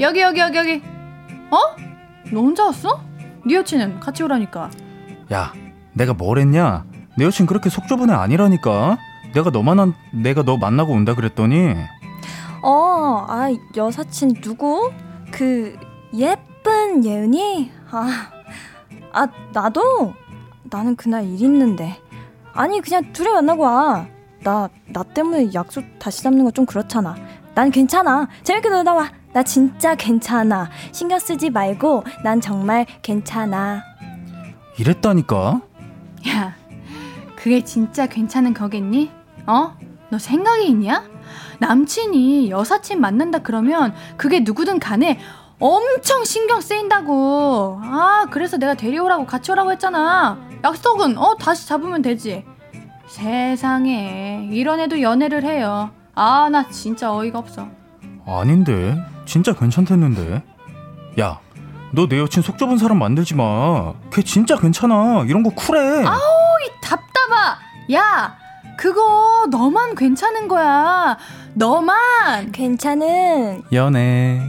여기 여기 여기 여기 어? 너 혼자 왔어? 네 여친은 같이 오라니까 야, 내가 뭘 했냐? 내 여친 그렇게 속 좁은 애 아니라니까. 내가 너만 한, 내가 너 만나고 온다 그랬더니 어, 아, 여사친 누구? 그 예쁜 예은이? 아, 아, 나도? 나는 그날 일 있는데. 아니, 그냥 둘이 만나고 와. 나, 나 때문에 약속 다시 잡는 거 좀 그렇잖아. 난 괜찮아. 재밌게 놀다 와. 나 진짜 괜찮아. 신경 쓰지 말고, 난 정말 괜찮아. 이랬다니까. 야 그게 진짜 괜찮은 거겠니? 어? 너 생각이 있냐? 남친이 여사친 만난다 그러면 그게 누구든 간에 엄청 신경 쓰인다고. 아, 그래서 내가 데려오라고 같이 오라고 했잖아. 약속은 어 다시 잡으면 되지. 세상에 이런 애도 연애를 해요. 아, 나 진짜 어이가 없어. 아닌데. 진짜 괜찮댔는데. 야, 너 내 여친 속 좁은 사람 만들지 마. 걔 진짜 괜찮아. 이런 거 쿨해. 이 답답아. 야, 그거 너만 괜찮은 거야. 너만. 괜찮은 연애.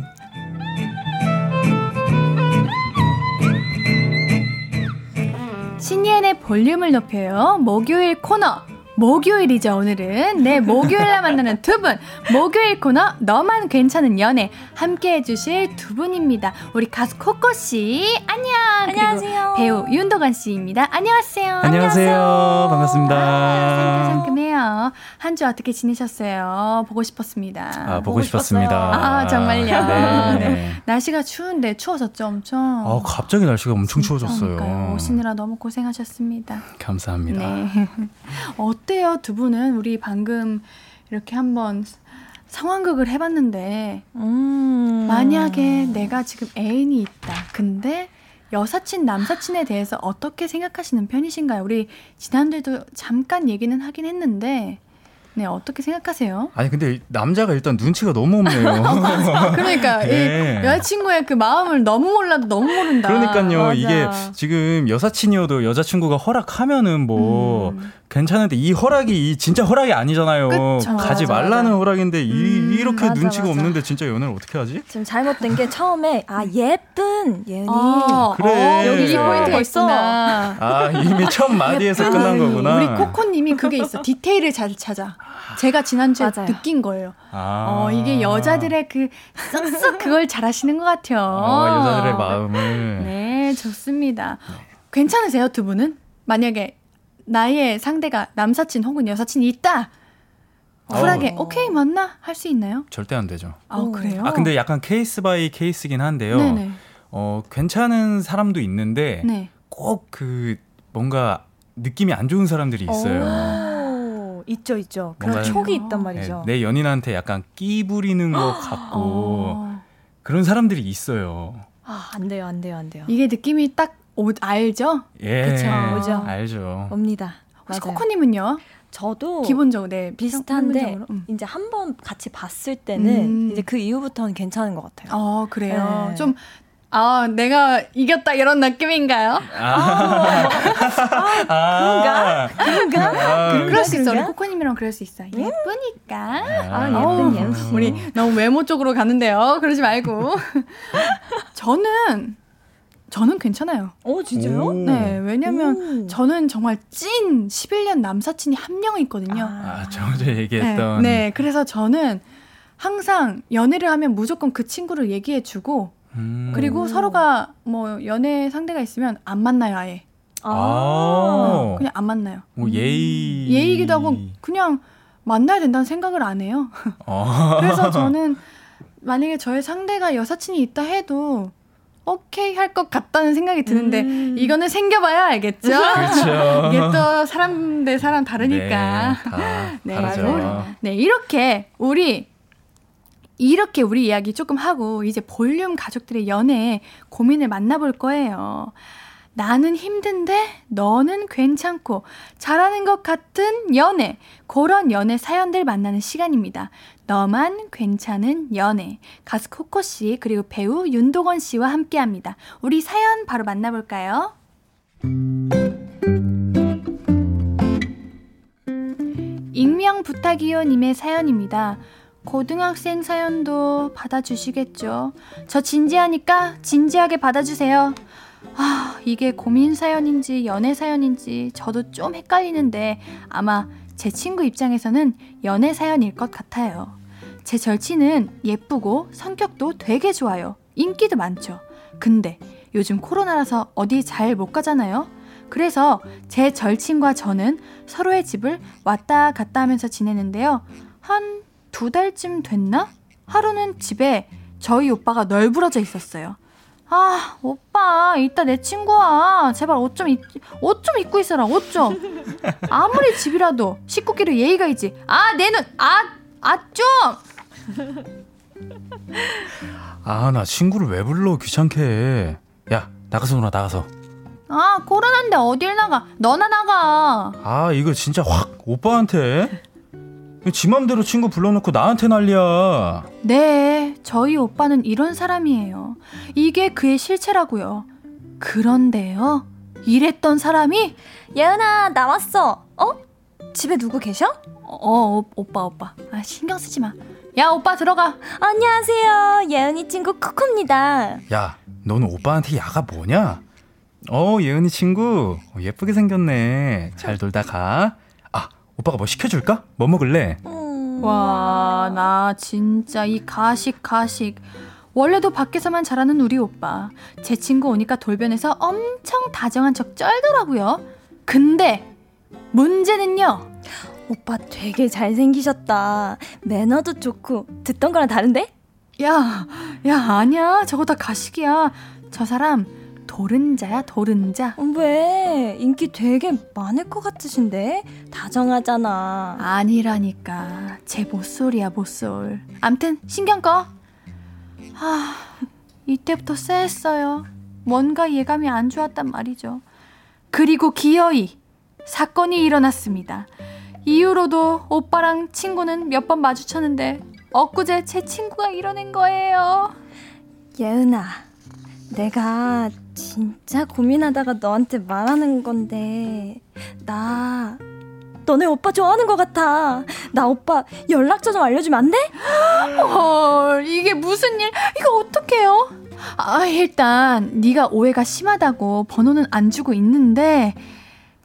신예은의 볼륨을 높여요. 목요일 코너. 목요일이죠, 오늘은. 네, 목요일날 만나는 두 분. 목요일 코너, 너만 괜찮은 연애. 함께 해주실 두 분입니다. 우리 가수 코코씨, 안녕. 안녕하세요. 배우 윤도관 씨입니다. 안녕하세요. 안녕하세요. 반갑습니다. 아, 상큼상큼해요. 한 주 어떻게 지내셨어요? 보고 싶었습니다. 아, 보고 보고 싶었습니다. 아, 정말요? 네. 네. 날씨가 추운데 추워졌죠, 엄청. 아, 갑자기 날씨가 엄청 추워졌어요. 그러니까요. 오시느라 너무 고생하셨습니다. 감사합니다. 네. 어때요, 두 분은? 우리 방금 이렇게 한번 상황극을 해봤는데, 음. 만약에 내가 지금 애인이 있다. 근데 여사친, 남사친에 대해서 어떻게 생각하시는 편이신가요? 우리 지난주에도 잠깐 얘기는 하긴 했는데, 네, 어떻게 생각하세요? 아니 근데 남자가 일단 눈치가 너무 없네요. 그러니까, 네. 이 여자친구의 그 마음을 너무 몰라도 너무 모른다. 그러니까요. 맞아. 이게 지금 여사친이어도 여자친구가 허락하면은 뭐 음. 괜찮은데 이 허락이 이 진짜 허락이 아니잖아요. 그쵸. 가지 맞아, 말라는 맞아. 허락인데 이, 음, 이렇게 맞아, 눈치가 맞아. 없는데 진짜 연애를 어떻게 하지? 지금 잘못된 게 처음에 아 예쁜 예은이 아, 그래. 어, 여기 이 포인트가 벌써. 있구나. 아 이미 첫 마디에서 끝난 거구나. 우리 코코님이 그게 있어. 디테일을 잘 찾아. 제가 지난주에 맞아요. 느낀 거예요. 아. 어, 이게 여자들의 그 쓱쓱 그걸 잘 하시는 것 같아요. 어, 여자들의 마음을 네, 좋습니다. 괜찮으세요, 두 분은? 만약에 나의 상대가 남사친 혹은 여사친이 있다. 쿨하게 어. 오케이 만나 할 수 있나요? 절대 안 되죠. 아 어. 그래요? 아 근데 약간 case by case긴 한데요. 네네. 어 괜찮은 사람도 있는데 네. 꼭그 뭔가 느낌이 안 좋은 사람들이 있어요. 오, 있죠 있죠. 그런 촉이 있단 네, 말이죠. 내 연인한테 약간 끼 부리는 것 같고 어, 그런 사람들이 있어요. 아, 안 돼요 안 돼요 안 돼요. 이게 느낌이 딱 오, 알죠? 예, 그쵸. 오죠. 알죠. 옵니다. 혹시 맞아요. 코코님은요? 저도 기본적으로 네 비슷한데 음. 이제 한 번 같이 봤을 때는 음. 이제 그 이후부터는 괜찮은 것 같아요. 어 그래요. 네. 좀 아, 내가 이겼다 이런 느낌인가요? 아, 그런가? 그런가? 아, 그럴 수 있어. 우리? 코코님이랑 그럴 수 있어. 예쁘니까. 아, 예쁜 예씨. 우리 너무 외모 쪽으로 가는데요. 그러지 말고. 저는 저는 괜찮아요. 어 진짜요? 오. 네, 왜냐면 오. 저는 정말 찐 11년 남사친이 한 명 있거든요. 아, 저 어제 얘기했던 네, 네, 그래서 저는 항상 연애를 하면 무조건 그 친구를 얘기해주고 음. 그리고 오. 서로가 뭐 연애 상대가 있으면 안 만나요 아예. 아. 아. 그냥 안 만나요. 뭐 예의 예의기도 하고 그냥 만나야 된다는 생각을 안 해요. 어. 그래서 저는 만약에 저의 상대가 여사친이 있다 해도 오케이 할 것 같다는 생각이 드는데 음. 이거는 생겨봐야 알겠죠. 그렇죠. 이게 또 사람 대 사람 다르니까. 네, 다 네, 다르죠. 우리- 네, 이렇게 우리 이렇게 우리 이야기 조금 하고 이제 볼륨 가족들의 연애 고민을 만나볼 거예요. 나는 힘든데 너는 괜찮고 잘하는 것 같은 연애. 그런 연애 사연들 만나는 시간입니다. 너만 괜찮은 연애. 가수 코코 씨 그리고 배우 윤도건 씨와 함께 합니다. 우리 사연 바로 만나볼까요? 익명 부탁이요님의 사연입니다. 고등학생 사연도 받아주시겠죠. 저 진지하니까 진지하게 받아주세요. 아, 이게 고민 사연인지 연애 사연인지 저도 좀 헷갈리는데 아마 제 친구 입장에서는 연애 사연일 것 같아요. 제 절친은 예쁘고 성격도 되게 좋아요. 인기도 많죠. 근데 요즘 코로나라서 어디 잘 못 가잖아요. 그래서 제 절친과 저는 서로의 집을 왔다 갔다 하면서 지내는데요. 한 두 달쯤 됐나? 하루는 집에 저희 오빠가 널브러져 있었어요. 아, 오빠, 이따 내 친구와 제발 옷 좀, 옷좀 입고 있어라, 옷 좀. 아무리 집이라도 식구끼리 예의가 있지. 아, 내 눈, 아, 아, 좀! 아, 나 친구를 왜 불러? 귀찮게 해. 야, 나가서 놀아, 나가서. 아, 코로나인데 어딜 나가? 너나 나가. 아, 이거 진짜 확 오빠한테? 지 맘대로 친구 불러놓고 나한테 난리야. 네, 저희 오빠는 이런 사람이에요. 이게 그의 실체라고요. 그런데요, 이랬던 사람이 예은아 나 왔어. 어? 집에 누구 계셔? 어, 어 오빠 오빠. 아 신경 쓰지 마. 야 오빠 들어가. 안녕하세요. 예은이 친구 쿠쿠입니다. 야, 너는 오빠한테 야가 뭐냐? 어, 예은이 친구 예쁘게 생겼네. 잘 놀다 가. 오빠가 뭐 시켜줄까? 뭐 먹을래? 음... 와, 나 진짜 이 가식, 가식. 원래도 밖에서만 잘하는 우리 오빠. 제 친구 오니까 돌변해서 엄청 다정한 척 쩔더라고요. 근데, 문제는요. 오빠 되게 잘생기셨다. 매너도 좋고, 듣던 거랑 다른데? 야, 야, 아니야. 저거 다 가식이야. 저 사람 도른자야 도른자? 왜? 인기 되게 많을 것 같으신데? 다정하잖아. 아니라니까. 제 모쏠이야 모쏠. 암튼 신경 꺼. 하, 이때부터 쎄했어요. 뭔가 예감이 안 좋았단 말이죠. 그리고 기어이 사건이 일어났습니다. 이후로도 오빠랑 친구는 몇 번 마주쳤는데 엊그제 제 친구가 이뤄낸 거예요. 예은아 내가 진짜 고민하다가 너한테 말하는 건데 나 너네 오빠 좋아하는 것 같아. 나 오빠 연락처 좀 알려주면 안 돼? 헐 이게 무슨 일? 이거 어떡해요? 아 일단 네가 오해가 심하다고 번호는 안 주고 있는데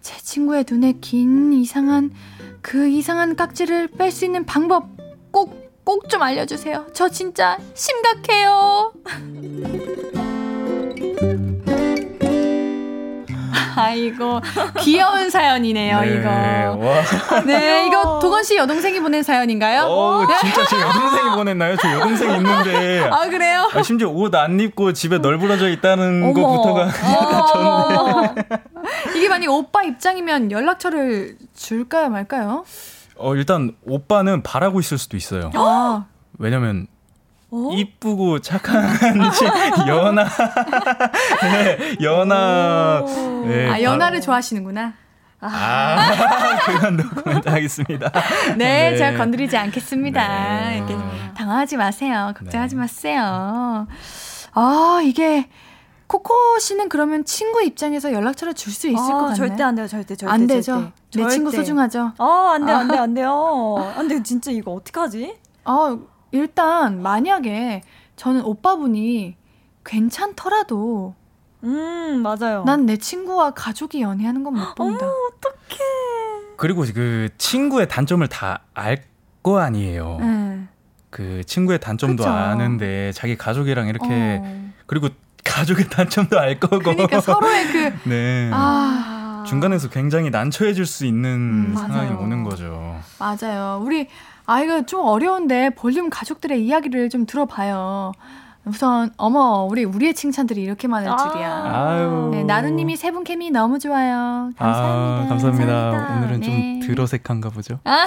제 친구의 눈에 긴 이상한 그 이상한 깍지를 뺄 수 있는 방법 꼭 꼭 좀 알려주세요. 저 진짜 심각해요. 아이고 귀여운 사연이네요 네, 이거. 와. 네 이거 도건 씨 여동생이 보낸 사연인가요? 어 진짜 제 여동생이 보냈나요? 저 여동생 있는데. 아 그래요? 아, 심지어 옷 안 입고 집에 널브러져 있다는 어머. 것부터가 약간 전. 이게 만약 오빠 입장이면 연락처를 줄까요 말까요? 어 일단 오빠는 바라고 있을 수도 있어요. 아. 왜냐면 어? 이쁘고 착한 연하 네, 연하 네, 아 연하를 바... 좋아하시는구나. 아, 아 그건 노코멘트 하겠습니다. 네, 네, 제가 건드리지 않겠습니다. 네. 이렇게 당황하지 마세요. 걱정하지 네. 마세요. 아 이게 코코 씨는 그러면 친구 입장에서 연락처를 줄 수 있을 아, 것 같나요? 절대 안 돼요, 절대, 절대. 안 되죠. 절대. 내 절대. 친구 소중하죠. 아, 안 돼, 안 돼, 안 돼요. 안 돼, 진짜 이거 어떡하지? 아, 일단 만약에 저는 오빠분이 괜찮더라도 음 맞아요. 난 내 친구와 가족이 연애하는 건 못 본다. 어머 어떡해. 그리고 그 친구의 단점을 다 알 거 아니에요. 네. 그 친구의 단점도 그쵸? 아는데 자기 가족이랑 이렇게 어. 그리고 가족의 단점도 알 거고. 그러니까 서로의 그 네. 아. 중간에서 굉장히 난처해질 수 있는 음, 상황이 맞아요. 오는 거죠. 맞아요. 우리 아, 이거 좀 어려운데 볼륨 가족들의 이야기를 좀 들어봐요. 우선 어머 우리 우리의 칭찬들이 이렇게 많을 아. 줄이야. 아유. 네, 나루님이 세 분 케미 너무 좋아요. 감사합니다. 아, 감사합니다. 감사합니다. 오늘은 네. 좀 드러색한가 보죠. 아,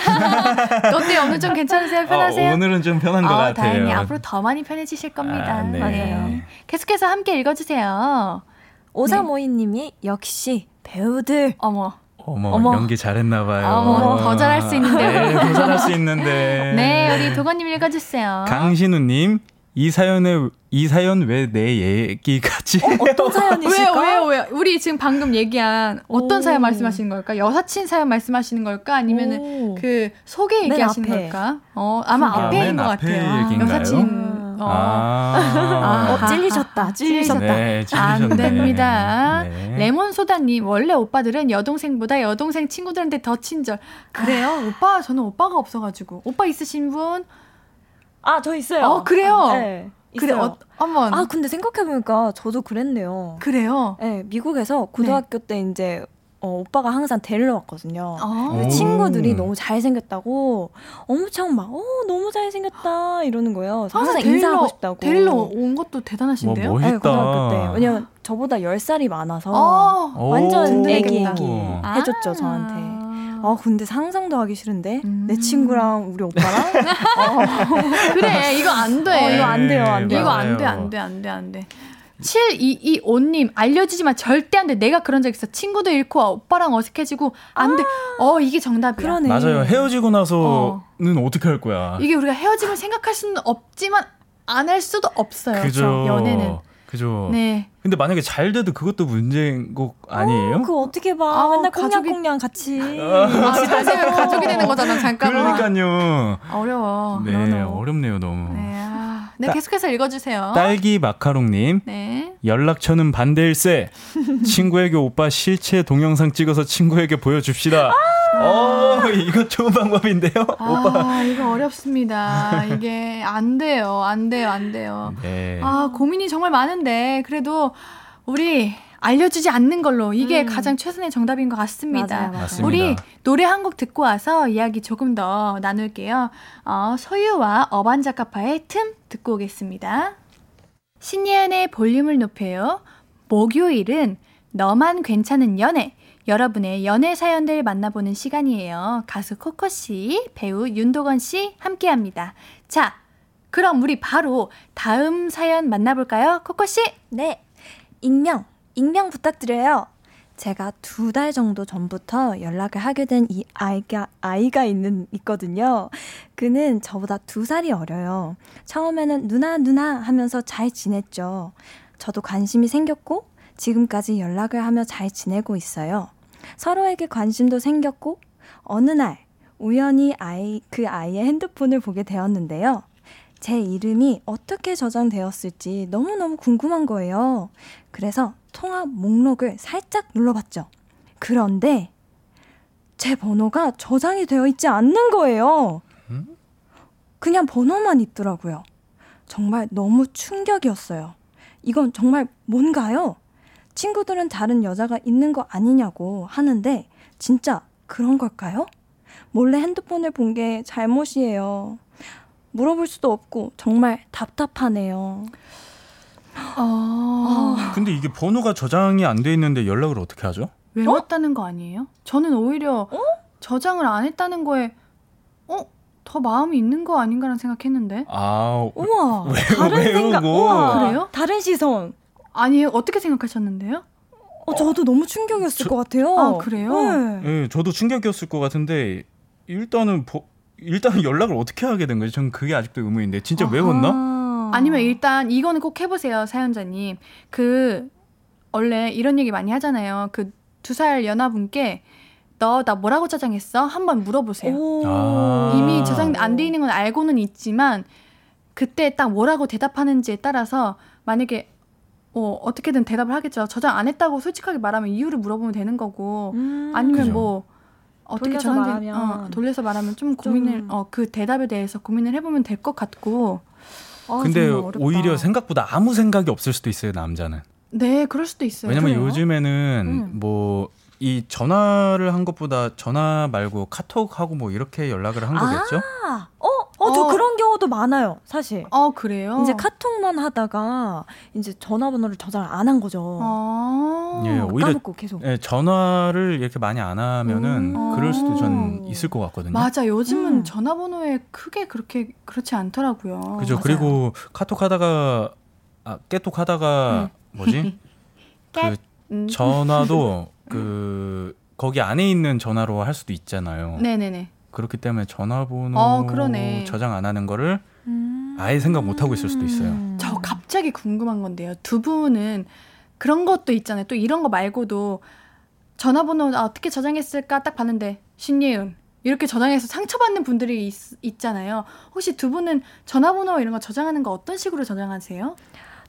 어때요? 오늘 좀 괜찮으세요? 편하세요? 어, 오늘은 좀 편한 것 어, 같아요. 다행히 앞으로 더 많이 편해지실 겁니다. 아, 네. 맞아요. 계속해서 함께 읽어주세요. 오사모이님이 역시 배우들. 어머. 어머, 어머. 연기 잘했나 봐요. 어머, 더 잘할 수 있는데. 네, 더 잘할 수 있는데. 네, 우리 도건님 읽어주세요. 강신우님, 이 사연에 이 사연 왜 내 얘기 같지? 어, 떤 사연이실까? 왜요, 왜요, 왜요? 우리 지금 방금 얘기한 어떤 오. 사연 말씀하시는 걸까? 여사친 사연 말씀하시는 걸까? 아니면은 오. 그 소개 얘기하시는 걸까? 어, 아마 아, 앞에인 것 같아요. 얘기인가요? 여사친. 어. 아. 어, 찔리셨다. 찔리셨다. 네, 안 됩니다. 네. 레몬소다님, 원래 오빠들은 여동생보다 여동생 친구들한테 더 친절. 그래요? 아. 오빠, 저는 오빠가 없어가지고. 오빠 있으신 분? 아, 저 있어요. 어, 그래요? 아, 네. 그래, 어, 한번. 아, 근데 생각해보니까 저도 그랬네요. 그래요? 네, 미국에서 고등학교 네. 때 이제 어, 오빠가 항상 데리러 왔거든요. 아~ 친구들이 너무 잘생겼다고 엄청 막, 어, 너무 잘생겼다 이러는 거예요. 항상 데일러, 인사하고 싶다고. 데리러 온 것도 대단하신데요? 와, 네, 고등학교 때. 왜냐면 저보다 10살이 많아서 아~ 완전 애기 애기 해줬죠, 저한테. 아 근데 상상도 하기 싫은데 음. 내 친구랑 우리 오빠랑 어. 그래 이거 안 돼. 어, 이거 안 돼요, 안 돼. 이거 안 돼, 안 돼, 안 돼, 안 돼. 7225님, 알려주지만 절대 안 돼. 내가 그런 적 있어. 친구도 잃고, 오빠랑 어색해지고, 안 돼. 아~ 어, 이게 정답이야. 그러네. 맞아요. 헤어지고 나서는 어. 떻게할 거야? 이게 우리가 헤어짐을 생각할 수는 없지만, 안 할 수도 없어요. 그죠. 연애는. 그죠. 네. 근데 만약에 잘 돼도 그것도 문제인 거 아니에요? 어, 그거 어떻게 봐. 아, 맨날 꽁냥꽁냥 같이. 아, 잘 되면 가족이 되는 거잖아, 잠깐만. 그러니까요. 어려워. 네, 너무. 어렵네요, 너무. 네, 아, 네 계속해서 읽어주세요. 딸기 마카롱님. 네. 연락처는 반대일세. 친구에게 오빠 실체 동영상 찍어서 친구에게 보여줍시다. 아~ 어, 이거 좋은 방법인데요, 아, 오빠. 이거 어렵습니다. 이게 안 돼요, 안 돼요, 안 돼요. 네. 아, 고민이 정말 많은데, 그래도 우리 알려주지 않는 걸로 이게 음. 가장 최선의 정답인 것 같습니다. 맞아요, 맞아요. 우리 노래 한 곡 듣고 와서 이야기 조금 더 나눌게요. 어, 소유와 어반자카파의 틈 듣고 오겠습니다. 신예은의 볼륨을 높여요. 목요일은 너만 괜찮은 연애. 여러분의 연애 사연들 만나보는 시간이에요. 가수 코코 씨, 배우 윤도건 씨 함께 합니다. 자, 그럼 우리 바로 다음 사연 만나볼까요? 코코 씨? 네. 익명, 익명 부탁드려요. 제가 두 달 정도 전부터 연락을 하게 된 이 아이가, 아이가 있는, 있거든요. 그는 저보다 두 살이 어려요. 처음에는 누나, 누나 하면서 잘 지냈죠. 저도 관심이 생겼고, 지금까지 연락을 하며 잘 지내고 있어요. 서로에게 관심도 생겼고, 어느 날, 우연히 아이, 그 아이의 핸드폰을 보게 되었는데요. 제 이름이 어떻게 저장되었을지 너무너무 궁금한 거예요. 그래서 통화 목록을 살짝 눌러봤죠. 그런데 제 번호가 저장이 되어 있지 않는 거예요. 그냥 번호만 있더라고요. 정말 너무 충격이었어요. 이건 정말 뭔가요? 친구들은 다른 여자가 있는 거 아니냐고 하는데 진짜 그런 걸까요? 몰래 핸드폰을 본 게 잘못이에요. 물어볼 수도 없고 정말 답답하네요. 아. 근데 이게 번호가 저장이 안 돼 있는데 연락을 어떻게 하죠? 외웠다는 어? 거 아니에요? 저는 오히려 어? 저장을 안 했다는 거에 어? 더 마음이 있는 거 아닌가라는 생각했는데. 아, 우와. 왜, 다른 생각. 우와. 그래요? 다른 시선. 아니에요. 어떻게 생각하셨는데요? 어, 저도 너무 충격이었을 저, 것 같아요. 아, 그래요? 네. 네, 저도 충격이었을 것 같은데 일단은 보, 일단 연락을 어떻게 하게 된 거지? 전 그게 아직도 의문인데 진짜 아하. 외웠나? 아니면 일단 이거는 꼭 해보세요, 사연자님. 그 원래 이런 얘기 많이 하잖아요. 그 두 살 연하분께 너 나 뭐라고 저장했어? 한번 물어보세요. 아~ 이미 저장 안 돼 있는 건 알고는 있지만 그때 딱 뭐라고 대답하는지에 따라서 만약에 어, 어떻게든 대답을 하겠죠. 저장 안 했다고 솔직하게 말하면 이유를 물어보면 되는 거고 음~ 아니면 그죠. 뭐 어떻게 돌려서 말하면 어, 돌려서 말하면 좀 고민을 좀... 어, 그 대답에 대해서 고민을 해보면 될 것 같고 아, 근데 오히려 생각보다 아무 생각이 없을 수도 있어요 남자는. 네, 그럴 수도 있어요. 왜냐면 그래요? 요즘에는 음. 뭐이 전화를 한 것보다 전화 말고 카톡하고 뭐 이렇게 연락을 한 거겠죠? 아, 어, 어, 저 어. 그런 경우도 많아요, 사실. 어, 그래요? 이제 카톡만 하다가 이제 전화번호를 저장을 안 한 거죠. 아. 예, 오히려 까먹고 계속. 예, 전화를 이렇게 많이 안 하면은 음. 그럴 수도 전 있을 것 같거든요. 맞아, 요즘은 음. 전화번호에 크게 그렇게 그렇지 않더라고요. 그죠. 맞아요. 그리고 카톡 하다가 아, 깨톡 하다가 음. 뭐지? 그 음. 전화도 그 거기 안에 있는 전화로 할 수도 있잖아요. 네네네. 그렇기 때문에 전화번호 어, 저장 안 하는 거를 음. 아예 생각 못 하고 있을 수도 있어요. 저 갑자기 궁금한 건데요. 두 분은 그런 것도 있잖아요. 또 이런 거 말고도 전화번호 아, 어떻게 저장했을까 딱 봤는데 신예은 이렇게 저장해서 상처받는 분들이 있, 잖아요 혹시 두 분은 전화번호 이런 거 저장하는 거 어떤 식으로 저장하세요?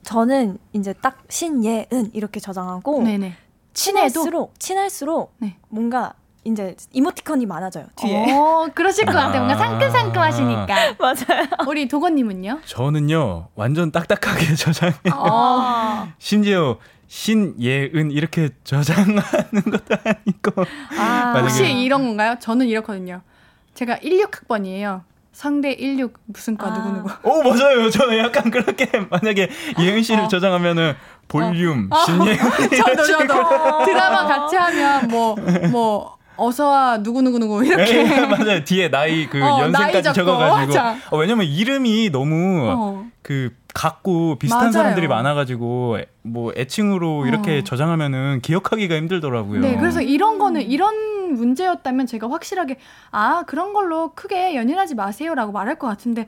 저는 이제 딱 신예은 이렇게 저장하고 네네. 친할수록 친할수록 네. 뭔가 이제 이모티콘이 많아져요 뒤에. 어, 그러실 것 같아요. 뭔가 상큼상큼하시니까. 맞아요. 우리 도건님은요? 저는요 완전 딱딱하게 저장해. 어. 심지어 신예은 이렇게 저장하는 것도 아니고. 아, 혹시 이런 건가요? 저는 이렇거든요. 제가 16학번이에요. 상대 16 무슨 과 아. 누구누구. 오 맞아요. 저는 약간 그렇게 만약에 예은 씨를 어. 저장하면은 볼륨 어. 신예은 저도 저도 드라마 같이 하면 뭐뭐 뭐 어서와 누구 누구 누구 이렇게 네, 맞아요 뒤에 나이 그 어, 연생까지 나이 적어가지고 어, 왜냐면 이름이 너무 어. 그 같고 비슷한 맞아요. 사람들이 많아가지고 뭐 애칭으로 이렇게 어. 저장하면은 기억하기가 힘들더라고요. 네, 그래서 이런 거는 이런 문제였다면 제가 확실하게 아 그런 걸로 크게 연연하지 마세요라고 말할 것 같은데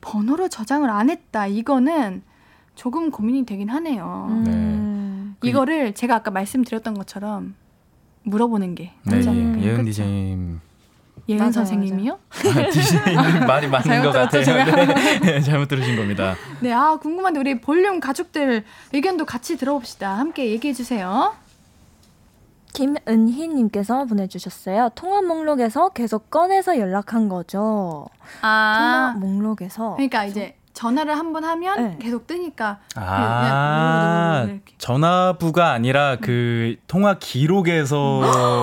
번호를 저장을 안 했다 이거는 조금 고민이 되긴 하네요. 음. 네. 이거를 제가 아까 말씀드렸던 것처럼 물어보는 게 네, 예, 예은 디제님 예은 맞아요, 선생님이요? 아, 디제님 말이 맞는 것 같아요. 네, 네, 잘못 들으신 겁니다. 네, 아 궁금한데 우리 볼륨 가족들 의견도 같이 들어봅시다. 함께 얘기해 주세요. 김은희님께서 보내주셨어요. 통화 목록에서 계속 꺼내서 연락한 거죠. 아, 통화 목록에서. 그러니까 이제 전화를 한 번 하면 네. 계속 뜨니까 아 전화부가 아니라 그 통화 기록에서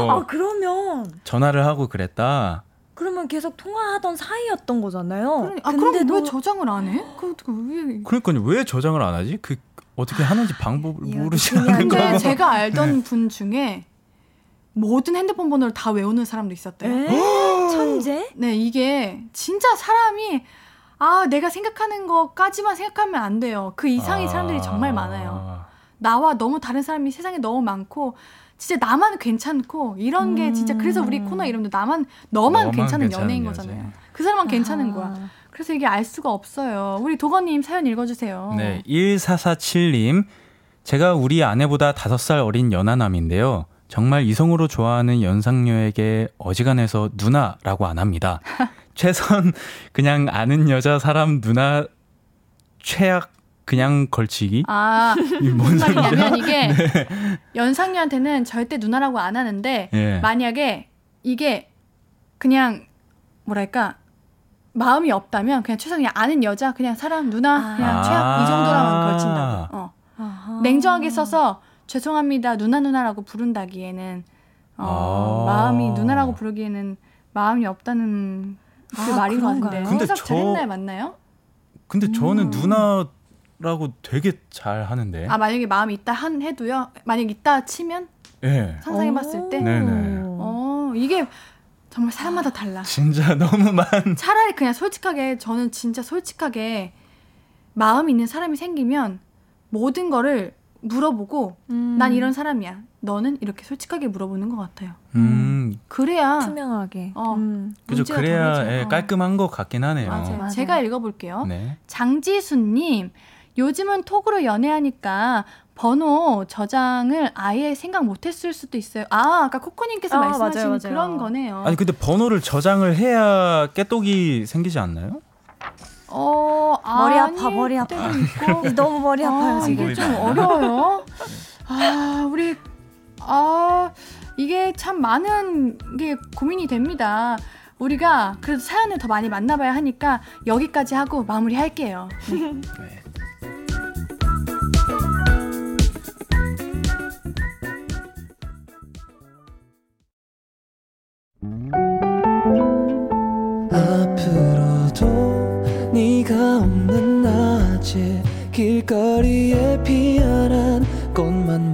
아 그러면 전화를 하고 그랬다. 그러면 계속 통화하던 사이였던 거잖아요. 그러니, 아 그럼 왜 저장을 안 해? 그, 그, 그러니까 왜 저장을 안 하지? 그 어떻게 하는지 방법을 모르시는 거. 근데 제가 알던 네. 분 중에 모든 핸드폰 번호를 다 외우는 사람도 있었대요. 천재? 네, 이게 진짜 사람이 아, 내가 생각하는 것까지만 생각하면 안 돼요. 그 이상의 아. 사람들이 정말 많아요. 나와 너무 다른 사람이 세상에 너무 많고, 진짜 나만 괜찮고, 이런 게 진짜, 그래서 우리 코너 이름도 나만, 너만, 너만 괜찮은 연예인 거잖아요. 그 사람만 괜찮은 거야. 그래서 이게 알 수가 없어요. 우리 도건님 사연 읽어주세요. 네, 1447님. 제가 우리 아내보다 5살 어린 연하남인데요. 정말 이성으로 좋아하는 연상녀에게 어지간해서 누나라고 안 합니다. 최선 그냥 아는 여자 사람 누나 최악 그냥 걸치기. 아, 무슨 말이냐면 이게 네. 연상녀한테는 절대 누나라고 안 하는데 네. 만약에 이게 그냥 뭐랄까 마음이 없다면 그냥 최선 그냥 아는 여자 그냥 사람 누나 그냥 아~ 최악 이 정도라면 걸친다고. 어. 아하. 냉정하게 써서 죄송합니다 누나 누나라고 부른다기에는 어, 아~ 마음이 누나라고 부르기에는 마음이 없다는 그 아, 말인 것 같은데. 근데 저 잘했나요, 맞나요? 근데 저는 음. 누나라고 되게 잘 하는데. 아 만약에 마음이 있다 한 해도요. 만약 있다 치면. 네. 상상해봤을 때. 네네. 어 이게 정말 사람마다 달라. 진짜 너무 많. 차라리 그냥 솔직하게 저는 진짜 솔직하게 마음 있는 사람이 생기면 모든 거를 물어보고 음. 난 이런 사람이야. 너는 이렇게 솔직하게 물어보는 것 같아요. 음. 그래야 투명하게. 어, 음. 그죠. 그래야 예, 깔끔한 것 같긴 하네요. 맞아요. 맞아요. 제가 읽어볼게요. 네. 장지수님, 요즘은 톡으로 연애하니까 번호 저장을 아예 생각 못했을 수도 있어요. 아, 아까 코코님께서 아, 말씀하신 맞아요, 맞아요. 그런 거네요. 아니 근데 번호를 저장을 해야 깨똑이 생기지 않나요? 어, 머리 아파, 머리 아파. 너무 머리 아파요, 아, 지금. 이게 좀 어려워요. 아, 우리, 아, 이게 참 많은 게 고민이 됩니다. 우리가 그래도 사연을 더 많이 만나봐야 하니까 여기까지 하고 마무리 할게요. 네. 네가 없는 낮에 길거리에 피어난 꽃만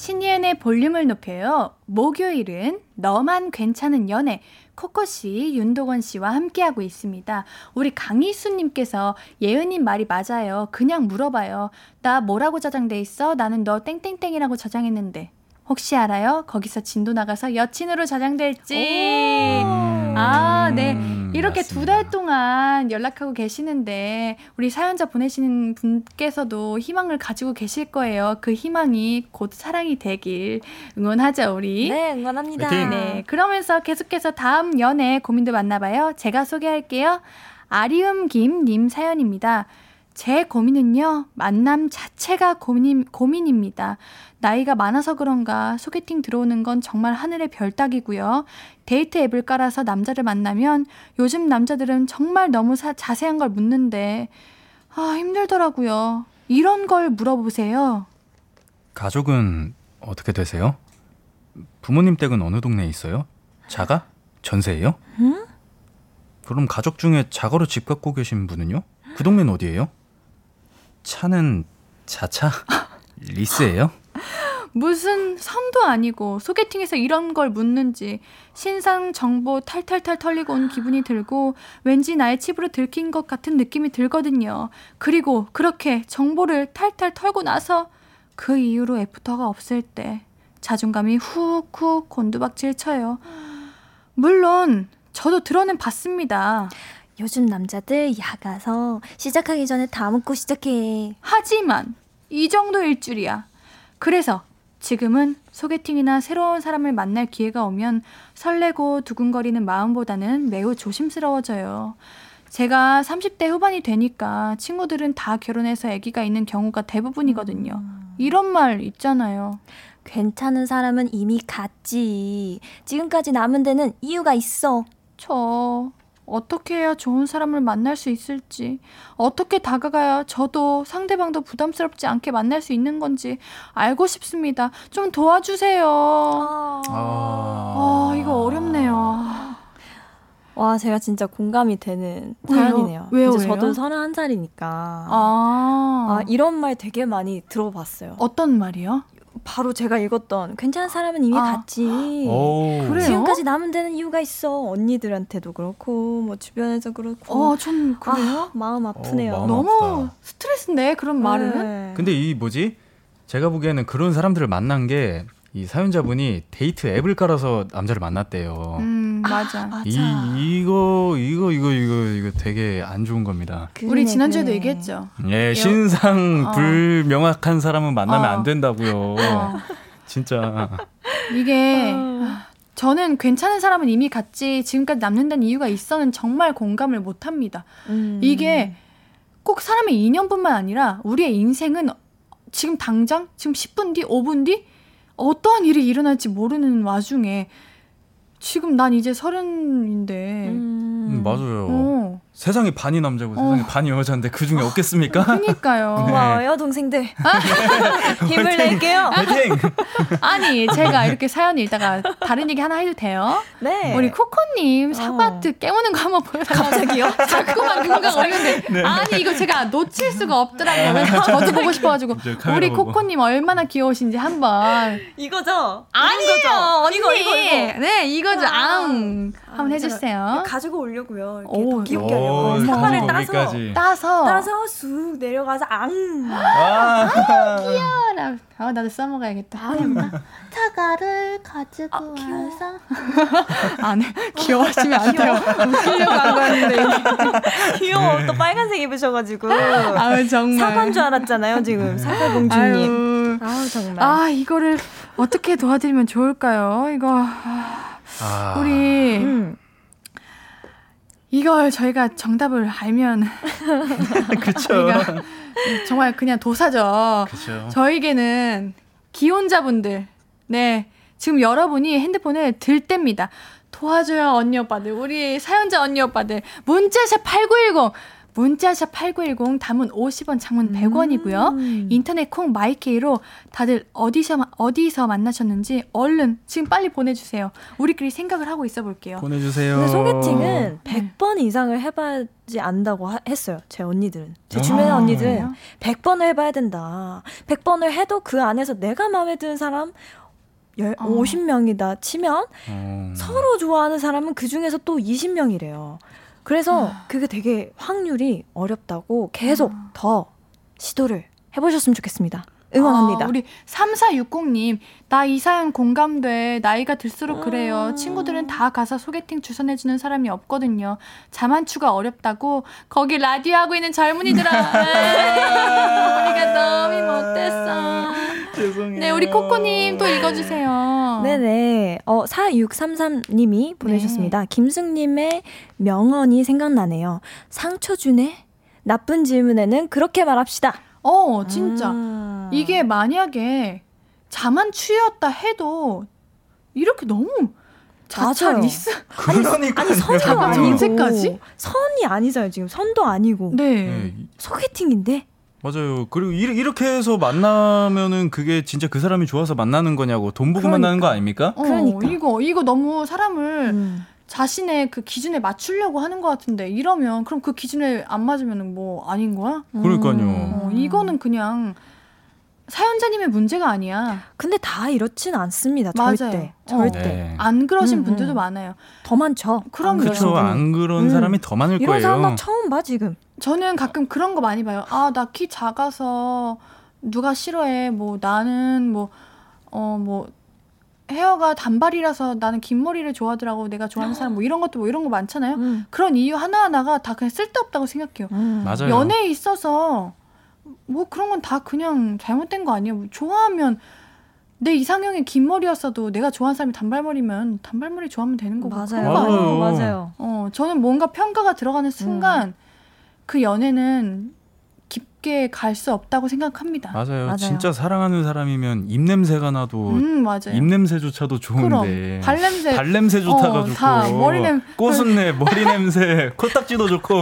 신예은의 볼륨을 높여요. 목요일은 너만 괜찮은 연애 코코 씨, 윤도건 씨와 함께하고 있습니다. 우리 강희수님께서 예은님 말이 맞아요. 그냥 물어봐요. 나 뭐라고 저장돼 있어? 나는 너 땡땡땡이라고 저장했는데. 혹시 알아요? 거기서 진도 나가서 여친으로 저장될지. 아, 네. 음, 이렇게 두 달 동안 연락하고 계시는데 우리 사연자 보내시는 분께서도 희망을 가지고 계실 거예요. 그 희망이 곧 사랑이 되길 응원하죠, 우리. 네, 응원합니다. 파이팅. 네. 그러면서 계속해서 다음 연애 고민도 만나봐요. 제가 소개할게요. 아리움 김 님 사연입니다. 제 고민은요, 만남 자체가 고민, 고민입니다. 나이가 많아서 그런가 소개팅 들어오는 건 정말 하늘의 별 따기고요. 데이트 앱을 깔아서 남자를 만나면 요즘 남자들은 정말 너무 사, 자세한 걸 묻는데, 아, 힘들더라고요. 이런 걸 물어보세요. 가족은 어떻게 되세요? 부모님 댁은 어느 동네에 있어요? 자가? 전세예요? 응? 그럼 가족 중에 자가로 집 갖고 계신 분은요? 그 동네는 어디예요? 차는 자차? 리스예요? 무슨 선도 아니고 소개팅에서 이런 걸 묻는지 신상 정보 탈탈탈 털리고 온 기분이 들고 왠지 나의 칩으로 들킨 것 같은 느낌이 들거든요. 그리고 그렇게 정보를 탈탈 털고 나서 그 이후로 애프터가 없을 때 자존감이 훅훅 곤두박질 쳐요. 물론 저도 들어는 봤습니다. 요즘 남자들 야가서 시작하기 전에 다 묻고 시작해. 하지만 이 정도일 줄이야. 그래서 지금은 소개팅이나 새로운 사람을 만날 기회가 오면 설레고 두근거리는 마음보다는 매우 조심스러워져요. 제가 30대 후반이 되니까 친구들은 다 결혼해서 아기가 있는 경우가 대부분이거든요. 이런 말 있잖아요. 괜찮은 사람은 이미 갔지. 지금까지 남은 데는 이유가 있어. 저 어떻게 해야 좋은 사람을 만날 수 있을지, 어떻게 다가가야 저도 상대방도 부담스럽지 않게 만날 수 있는 건지 알고 싶습니다. 좀 도와주세요. 아, 아, 이거 어렵네요. 와, 제가 진짜 공감이 되는 사연이네요. 왜요? 이제 왜요? 저도 31살이니까. 아. 아, 이런 말 되게 많이 들어봤어요. 어떤 말이요? 바로 제가 읽었던 괜찮은 사람은 이미 아. 갔지. 그래요? 지금까지 남은 데는 이유가 있어. 언니들한테도 그렇고 뭐 주변에서 그렇고. 어, 전 그래요? 아, 마음 아프네요. 어, 마음 너무 아프다. 스트레스인데 그런 말은. 네. 근데 이 뭐지? 제가 보기에는 그런 사람들을 만난 게 이 사연자분이 데이트 앱을 깔아서 남자를 만났대요. 음, 맞아. 아, 이 이거 이거 이거 이거 이거 되게 안 좋은 겁니다. 그래, 우리 지난주에도 그래. 얘기했죠. 예, 신상 어. 불명확한 사람은 만나면 어. 안 된다고요. 어. 진짜. 이게 어. 저는 괜찮은 사람은 이미 갔지 지금까지 남는다는 이유가 있어는 정말 공감을 못 합니다. 음. 이게 꼭 사람의 인연뿐만 아니라 우리의 인생은 지금 당장 지금 10분 뒤, 5분 뒤 어떠한 일이 일어날지 모르는 와중에 지금 난 이제 서른인데. 음, 음 맞아요. 어. 세상이 반이 남자고 어. 세상이 반이 여자인데 그 중에 없겠습니까? 그니까요. 네. 고마워요, 동생들. 힘을 낼게요. 파이팅! 아니, 제가 이렇게 사연 읽다가 다른 얘기 하나 해도 돼요? 네. 우리 코코님 사과트 어. 깨우는 거 한번 보여달라고. 갑자기요? 자꾸만 누군가 걸리는데. 네. 아니, 이거 제가 놓칠 수가 없더라고요. 저도 보고 싶어가지고. 우리 코코님 얼마나 귀여우신지 한번. 이거죠? 아니에요. 언니. 이거, 이거, 이거. 네, 이거죠. 아. 앙. 한번 해주세요. 가지고 오려고요. 이렇게 오, 더 귀엽게 하려고. 어, 사과를 따서 따서 따서 쑥 내려가서 앙. 아, 아 귀여워라. 아 나도 써먹어야겠다. 아, 사과를 가지고 아, 와서. 안 해. 귀여워하시면 안 돼요. 웃기려고 한 거였는데. 귀여워. 네. 또 빨간색 입으셔가지고. 아 정말. 사과인 줄 알았잖아요 지금. 사과 공주님. 아 정말. 아 이거를 어떻게 도와드리면 좋을까요? 이거. 아. 우리. 음. 이걸 저희가 정답을 알면 그렇죠. 정말 그냥 도사죠. 그쵸. 저에게는 기혼자분들, 네 지금 여러분이 핸드폰을 들 때입니다. 도와줘요 언니 오빠들, 우리 사연자 언니 오빠들 문자샵 #8910 문자샵 8910 담은 50원 장문 100원이고요. 음. 인터넷 콩 마이케이로 다들 어디서 어디서 만나셨는지 얼른 지금 빨리 보내 주세요. 우리끼리 생각을 하고 있어 볼게요. 보내 주세요. 근데 소개팅은 100번 이상을 해 봐야지 안다고 하, 했어요. 제 언니들은. 제 아. 주변 언니들은 100번을 해 봐야 된다. 100번을 해도 그 안에서 내가 마음에 드는 사람 열, 어. 50명이다 치면 어. 서로 좋아하는 사람은 그 중에서 또 20명이래요. 그래서 아. 그게 되게 확률이 어렵다고 계속 아. 더 시도를 해보셨으면 좋겠습니다. 응원합니다. 아, 우리 3460님, 나 이 사연 공감돼. 나이가 들수록 그래요. 음. 친구들은 다 가서 소개팅 주선해주는 사람이 없거든요. 자만추가 어렵다고. 거기 라디오 하고 있는 젊은이들아. 우리가 너무 못됐어. 죄송해요. 네, 우리 코코님 또 읽어주세요. 네네. 어, 4633님이 보내주셨습니다. 네. 김승님의 명언이 생각나네요. 상처 주네? 나쁜 질문에는 그렇게 말합시다. 어, 진짜. 아. 이게 만약에 자만 추였다 해도 이렇게 너무 자차 리스 그러니까 아니, 선이 아니고 선이 아니잖아요 지금 선도 아니고 네. 네. 소개팅인데 맞아요. 그리고 이 렇게 해서 만나면은 그게 진짜 그 사람이 좋아서 만나는 거냐고 돈 보고 그러니까. 만나는 거 아닙니까? 어, 그러니까 이거 이거 너무 사람을 음. 자신의 그 기준에 맞추려고 하는 것 같은데 이러면 그럼 그 기준에 안 맞으면 뭐 아닌 거야? 그러니까요. 어, 이거는 그냥 사연자님의 문제가 아니야. 근데 다 이렇진 않습니다. 맞아요. 절대. 어. 절대. 네. 안 그러신 음, 분들도 음. 많아요. 더 많죠. 그럼 그렇죠. 안 그런 음. 사람이 더 많을 이런 거예요. 이런 사람 나 처음 봐 지금. 저는 가끔 그런 거 많이 봐요. 아, 나 키 작아서 누가 싫어해. 뭐 나는 뭐 어, 뭐 헤어가 단발이라서 나는 긴 머리를 좋아하더라고. 내가 좋아하는 사람 뭐 이런 것도 뭐 이런 거 많잖아요. 음. 그런 이유 하나하나가 다 그냥 쓸데없다고 생각해요. 음. 맞아요. 연애에 있어서 뭐 그런 건 다 그냥 잘못된 거 아니에요. 뭐 좋아하면 내 이상형이 긴 머리였어도 내가 좋아하는 사람이 단발머리면 단발머리 좋아하면 되는 거고. 맞아요. 맞아요. 맞아요. 어, 저는 뭔가 평가가 들어가는 순간 음. 그 연애는 깊게 갈 수 없다고 생각합니다. 맞아요. 맞아요. 진짜 사랑하는 사람이면 입 냄새가 나도 음, 맞아요. 입 냄새조차도 좋은데 발 냄새 발 냄새 좋다가 어, 좋고 머리 냄 꽃은내 머리 냄새 코딱지도 좋고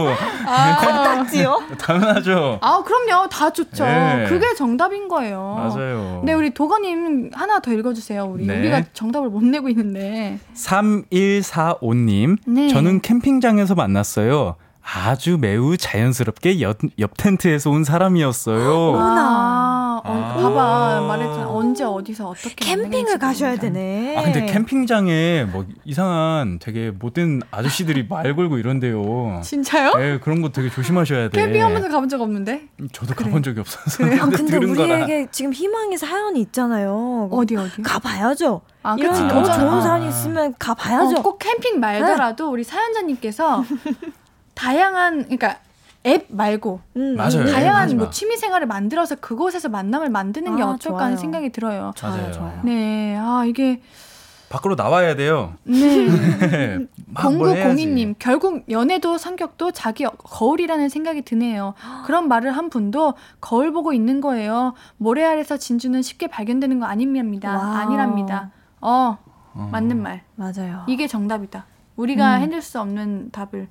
아, 코딱지요? 당연하죠. 아 그럼요 다 좋죠. 네. 그게 정답인 거예요. 맞아요. 네 우리 도건님 하나 더 읽어주세요. 우리 네. 우리가 정답을 못 내고 있는데 3145님 네. 저는 캠핑장에서 만났어요. 아주 매우 자연스럽게 옆, 옆 텐트에서 온 사람이었어요. 아, 어, 아. 봐봐 말했잖아 언제 어디서 어떻게 캠핑을 가셔야 되네. 아 근데 캠핑장에 뭐 이상한 되게 못된 아저씨들이 말 걸고 이런데요. 진짜요? 네 그런 거 되게 조심하셔야 돼. 캠핑하면서 가본 적 없는데? 저도 그래. 가본 적이 없어서. 그래. 아, 근데 우리에게 거라. 지금 희망의 사연이 있잖아요. 어디 어디? 가봐야죠. 아, 이런 너무 좋은 사연이 있으면 가봐야죠. 어, 꼭 캠핑 말더라도 네. 우리 사연자님께서 다양한 그러니까 앱 말고 음, 맞아요. 다양한 뭐 취미 생활을 만들어서 그곳에서 만남을 만드는 게 아, 어떨까. 하는 생각이 들어요. 맞아요. 좋아요. 네. 아, 이게 밖으로 나와야 돼요. 네. 공구공이님 결국 연애도 성격도 자기 거울이라는 생각이 드네요. 그런 말을 한 분도 거울 보고 있는 거예요. 모래 아래서 진주는 쉽게 발견되는 거 아닙니다. 와우. 아니랍니다. 어, 어, 맞는 말. 맞아요. 이게 정답이다. 우리가 음. 해낼 수 없는 답을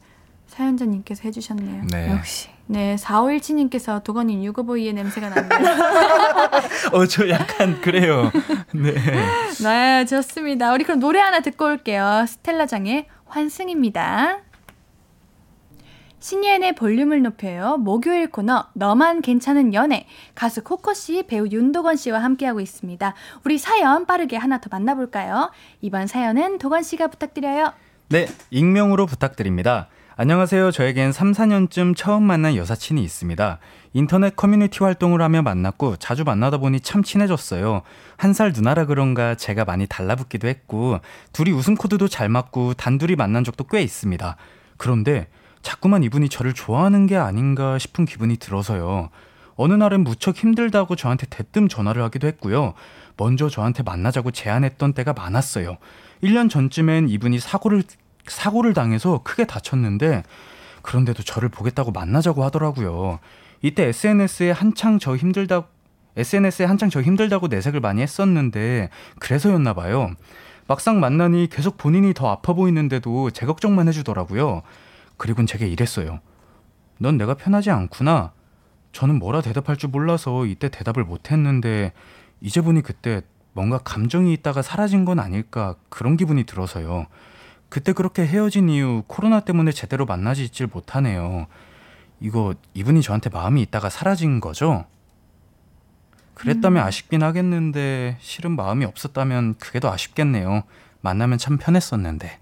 사연자님께서 해주셨네요. 네. 역시. 네, 4517님께서 도건님 유교보이의 냄새가 난다. 어, 저 약간 그래요. 네. 네, 좋습니다. 우리 그럼 노래 하나 듣고 올게요. 스텔라장의 환승입니다. 신예은의 볼륨을 높여요. 목요일 코너 너만 괜찮은 연애 가수 코코 씨, 배우 윤도건 씨와 함께하고 있습니다. 우리 사연 빠르게 하나 더 만나볼까요? 이번 사연은 도건 씨가 부탁드려요. 네, 익명으로 부탁드립니다. 안녕하세요. 저에겐 3, 4년쯤 처음 만난 여사친이 있습니다. 인터넷 커뮤니티 활동을 하며 만났고 자주 만나다 보니 참 친해졌어요. 한 살 누나라 그런가 제가 많이 달라붙기도 했고 둘이 웃음 코드도 잘 맞고 단둘이 만난 적도 꽤 있습니다. 그런데 자꾸만 이분이 저를 좋아하는 게 아닌가 싶은 기분이 들어서요. 어느 날은 무척 힘들다고 저한테 대뜸 전화를 하기도 했고요. 먼저 저한테 만나자고 제안했던 때가 많았어요. 1년 전쯤엔 이분이 사고를 사고를 당해서 크게 다쳤는데 그런데도 저를 보겠다고 만나자고 하더라고요. 이때 SNS에 한창 저 힘들다 SNS에 한창 저 힘들다고 내색을 많이 했었는데 그래서였나 봐요. 막상 만나니 계속 본인이 더 아파 보이는데도 제 걱정만 해주더라고요. 그리곤 제게 이랬어요. 넌 내가 편하지 않구나. 저는 뭐라 대답할 줄 몰라서 이때 대답을 못했는데 이제 보니 그때 뭔가 감정이 있다가 사라진 건 아닐까 그런 기분이 들어서요. 그때 그렇게 헤어진 이후 코로나 때문에 제대로 만나지 있질 못하네요. 이거 이분이 저한테 마음이 있다가 사라진 거죠? 그랬다면 음. 아쉽긴 하겠는데 실은 마음이 없었다면 그게 더 아쉽겠네요. 만나면 참 편했었는데.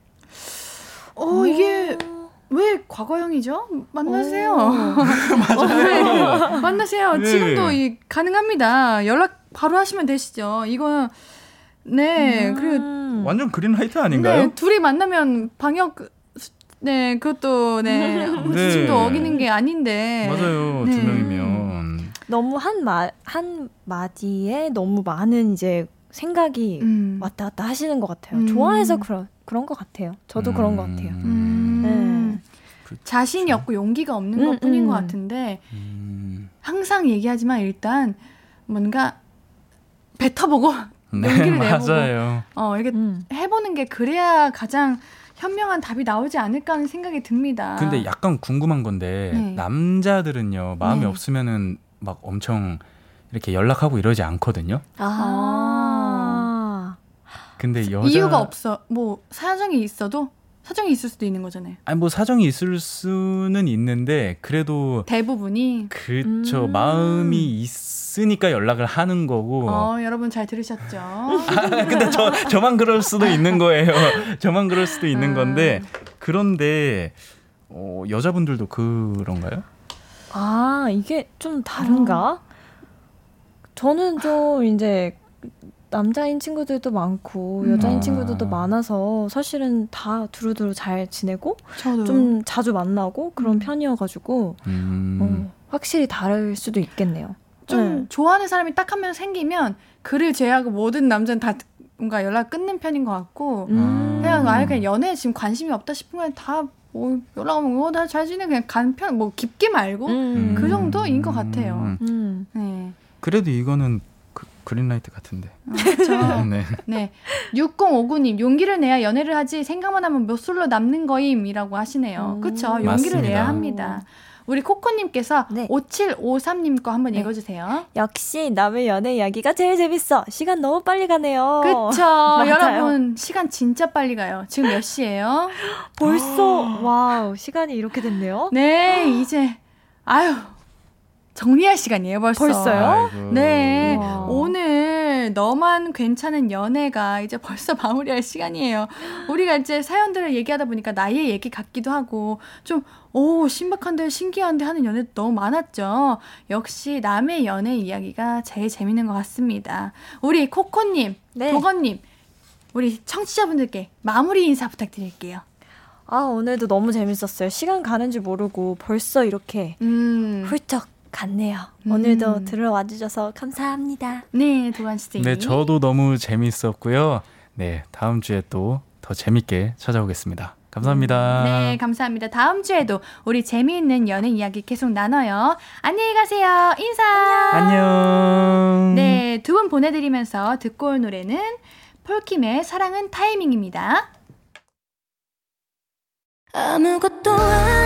어 이게 왜 과거형이죠? 만나세요. 맞아요. 어, 만나세요. 네. 지금도 이, 가능합니다. 연락 바로 하시면 되시죠. 이거는 네 음. 그리고 완전 그린라이트 아닌가요? 네, 둘이 만나면 방역 네 그것도 네, 네. 수준도 어기는 게 아닌데 맞아요 네. 두 명이면 너무 한마한 마디에 너무 많은 이제 생각이 음. 왔다 갔다 하시는 것 같아요. 음. 좋아해서 그런 그런 것 같아요. 저도 음. 그런 것 같아요. 음. 네. 그 자신이 없고 용기가 없는 음, 것뿐인 음. 것 같은데 항상 얘기하지만 일단 뭔가 뱉어보고 네, 용기를 내보고 맞아요. 어 이게 해보는 게 그래야 가장 현명한 답이 나오지 않을까 하는 생각이 듭니다. 근데 약간 궁금한 건데 네. 남자들은요 마음이 네. 없으면은 막 엄청 이렇게 연락하고 이러지 않거든요. 아. 근데 여자 이유가 없어. 뭐 사정이 있어도 사정이 있을 수도 있는 거잖아요. 아니 뭐 사정이 있을 수는 있는데 그래도 대부분이 그렇죠. 음. 마음이 있으니까 연락을 하는 거고. 어, 여러분 잘 들으셨죠? 아, 근데 저 저만 그럴 수도 있는 거예요. 저만 그럴 수도 있는 음. 건데 그런데 어, 여자분들도 그런가요? 아, 이게 좀 다른가? 어. 저는 좀 이제 남자인 친구들도 많고 음. 여자인 아. 친구들도 많아서 사실은 다 두루두루 잘 지내고 저도. 좀 자주 만나고 그런 음. 편이어가지고 음. 어, 확실히 다를 수도 있겠네요. 좀 네. 좋아하는 사람이 딱 한 명 생기면 그를 제외하고 모든 남자는 다 뭔가 연락 끊는 편인 것 같고 음. 그냥 아예 그냥 연애에 지금 관심이 없다 싶으면 다 뭐 연락 오면 어, 나잘 지내 그냥 간편 뭐 깊게 말고 음. 그 정도인 것 같아요. 음. 네. 그래도 이거는 그, 그린라이트 같은데. 아, 그렇죠. 네. 네. 6059님 용기를 내야 연애를 하지 생각만 하면 몇 술로 남는 거임이라고 하시네요. 음, 그렇죠. 용기를 맞습니다. 내야 합니다. 우리 코코님께서 네. 5753님 거 한번 네. 읽어주세요. 역시 남의 연애 이야기가 제일 재밌어. 시간 너무 빨리 가네요. 그쵸. 여러분, 시간 진짜 빨리 가요. 지금 몇 시예요? 벌써, 와우, 시간이 이렇게 됐네요. 네, 이제, 아유, 정리할 시간이에요, 벌써. 벌써요? 아이고. 네. 우와. 오늘 너만 괜찮은 연애가 이제 벌써 마무리할 시간이에요. 우리가 이제 사연들을 얘기하다 보니까 나이의 얘기 같기도 하고 좀 오, 신박한데 신기한데 하는 연애 너무 많았죠. 역시 남의 연애 이야기가 제일 재밌는 것 같습니다. 우리 코코님, 네. 도건님, 우리 청취자분들께 마무리 인사 부탁드릴게요. 아, 오늘도 너무 재밌었어요. 시간 가는 줄 모르고 벌써 이렇게 음. 훌쩍 같네요. 음. 오늘도 들어와 주셔서 감사합니다. 네, 도안 씨. 네, 저도 너무 재밌었고요. 네, 다음 주에 또 더 재밌게 찾아오겠습니다. 감사합니다. 음, 네, 감사합니다. 다음 주에도 우리 재미있는 연애 이야기 계속 나눠요. 안녕히 가세요. 인사. 안녕. 네, 두 분 보내드리면서 듣고 올 노래는 폴킴의 사랑은 타이밍입니다. 아무것도 아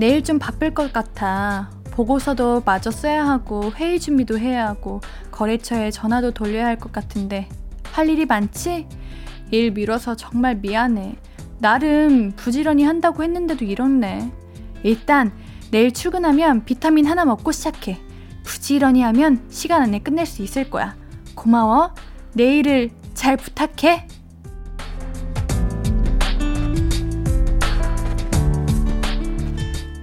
내일 좀 바쁠 것 같아. 보고서도 마저 써야 하고 회의 준비도 해야 하고 거래처에 전화도 돌려야 할 것 같은데 할 일이 많지? 일 미뤄서 정말 미안해. 나름 부지런히 한다고 했는데도 이렇네. 일단 내일 출근하면 비타민 하나 먹고 시작해. 부지런히 하면 시간 안에 끝낼 수 있을 거야. 고마워. 내일을 잘 부탁해.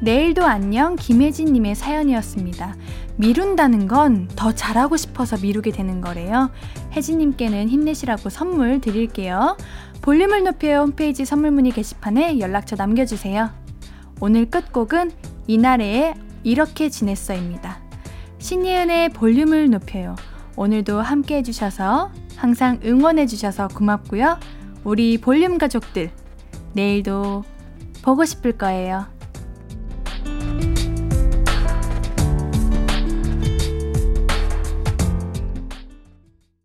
내일도 안녕 김혜진님의 사연이었습니다. 미룬다는 건 더 잘하고 싶어서 미루게 되는 거래요. 혜진님께는 힘내시라고 선물 드릴게요. 볼륨을 높여 홈페이지 선물 문의 게시판에 연락처 남겨주세요. 오늘 끝곡은 이날의 이렇게 지냈어입니다. 신예은의 볼륨을 높여요. 오늘도 함께 해주셔서 항상 응원해주셔서 고맙고요. 우리 볼륨 가족들, 내일도 보고 싶을 거예요.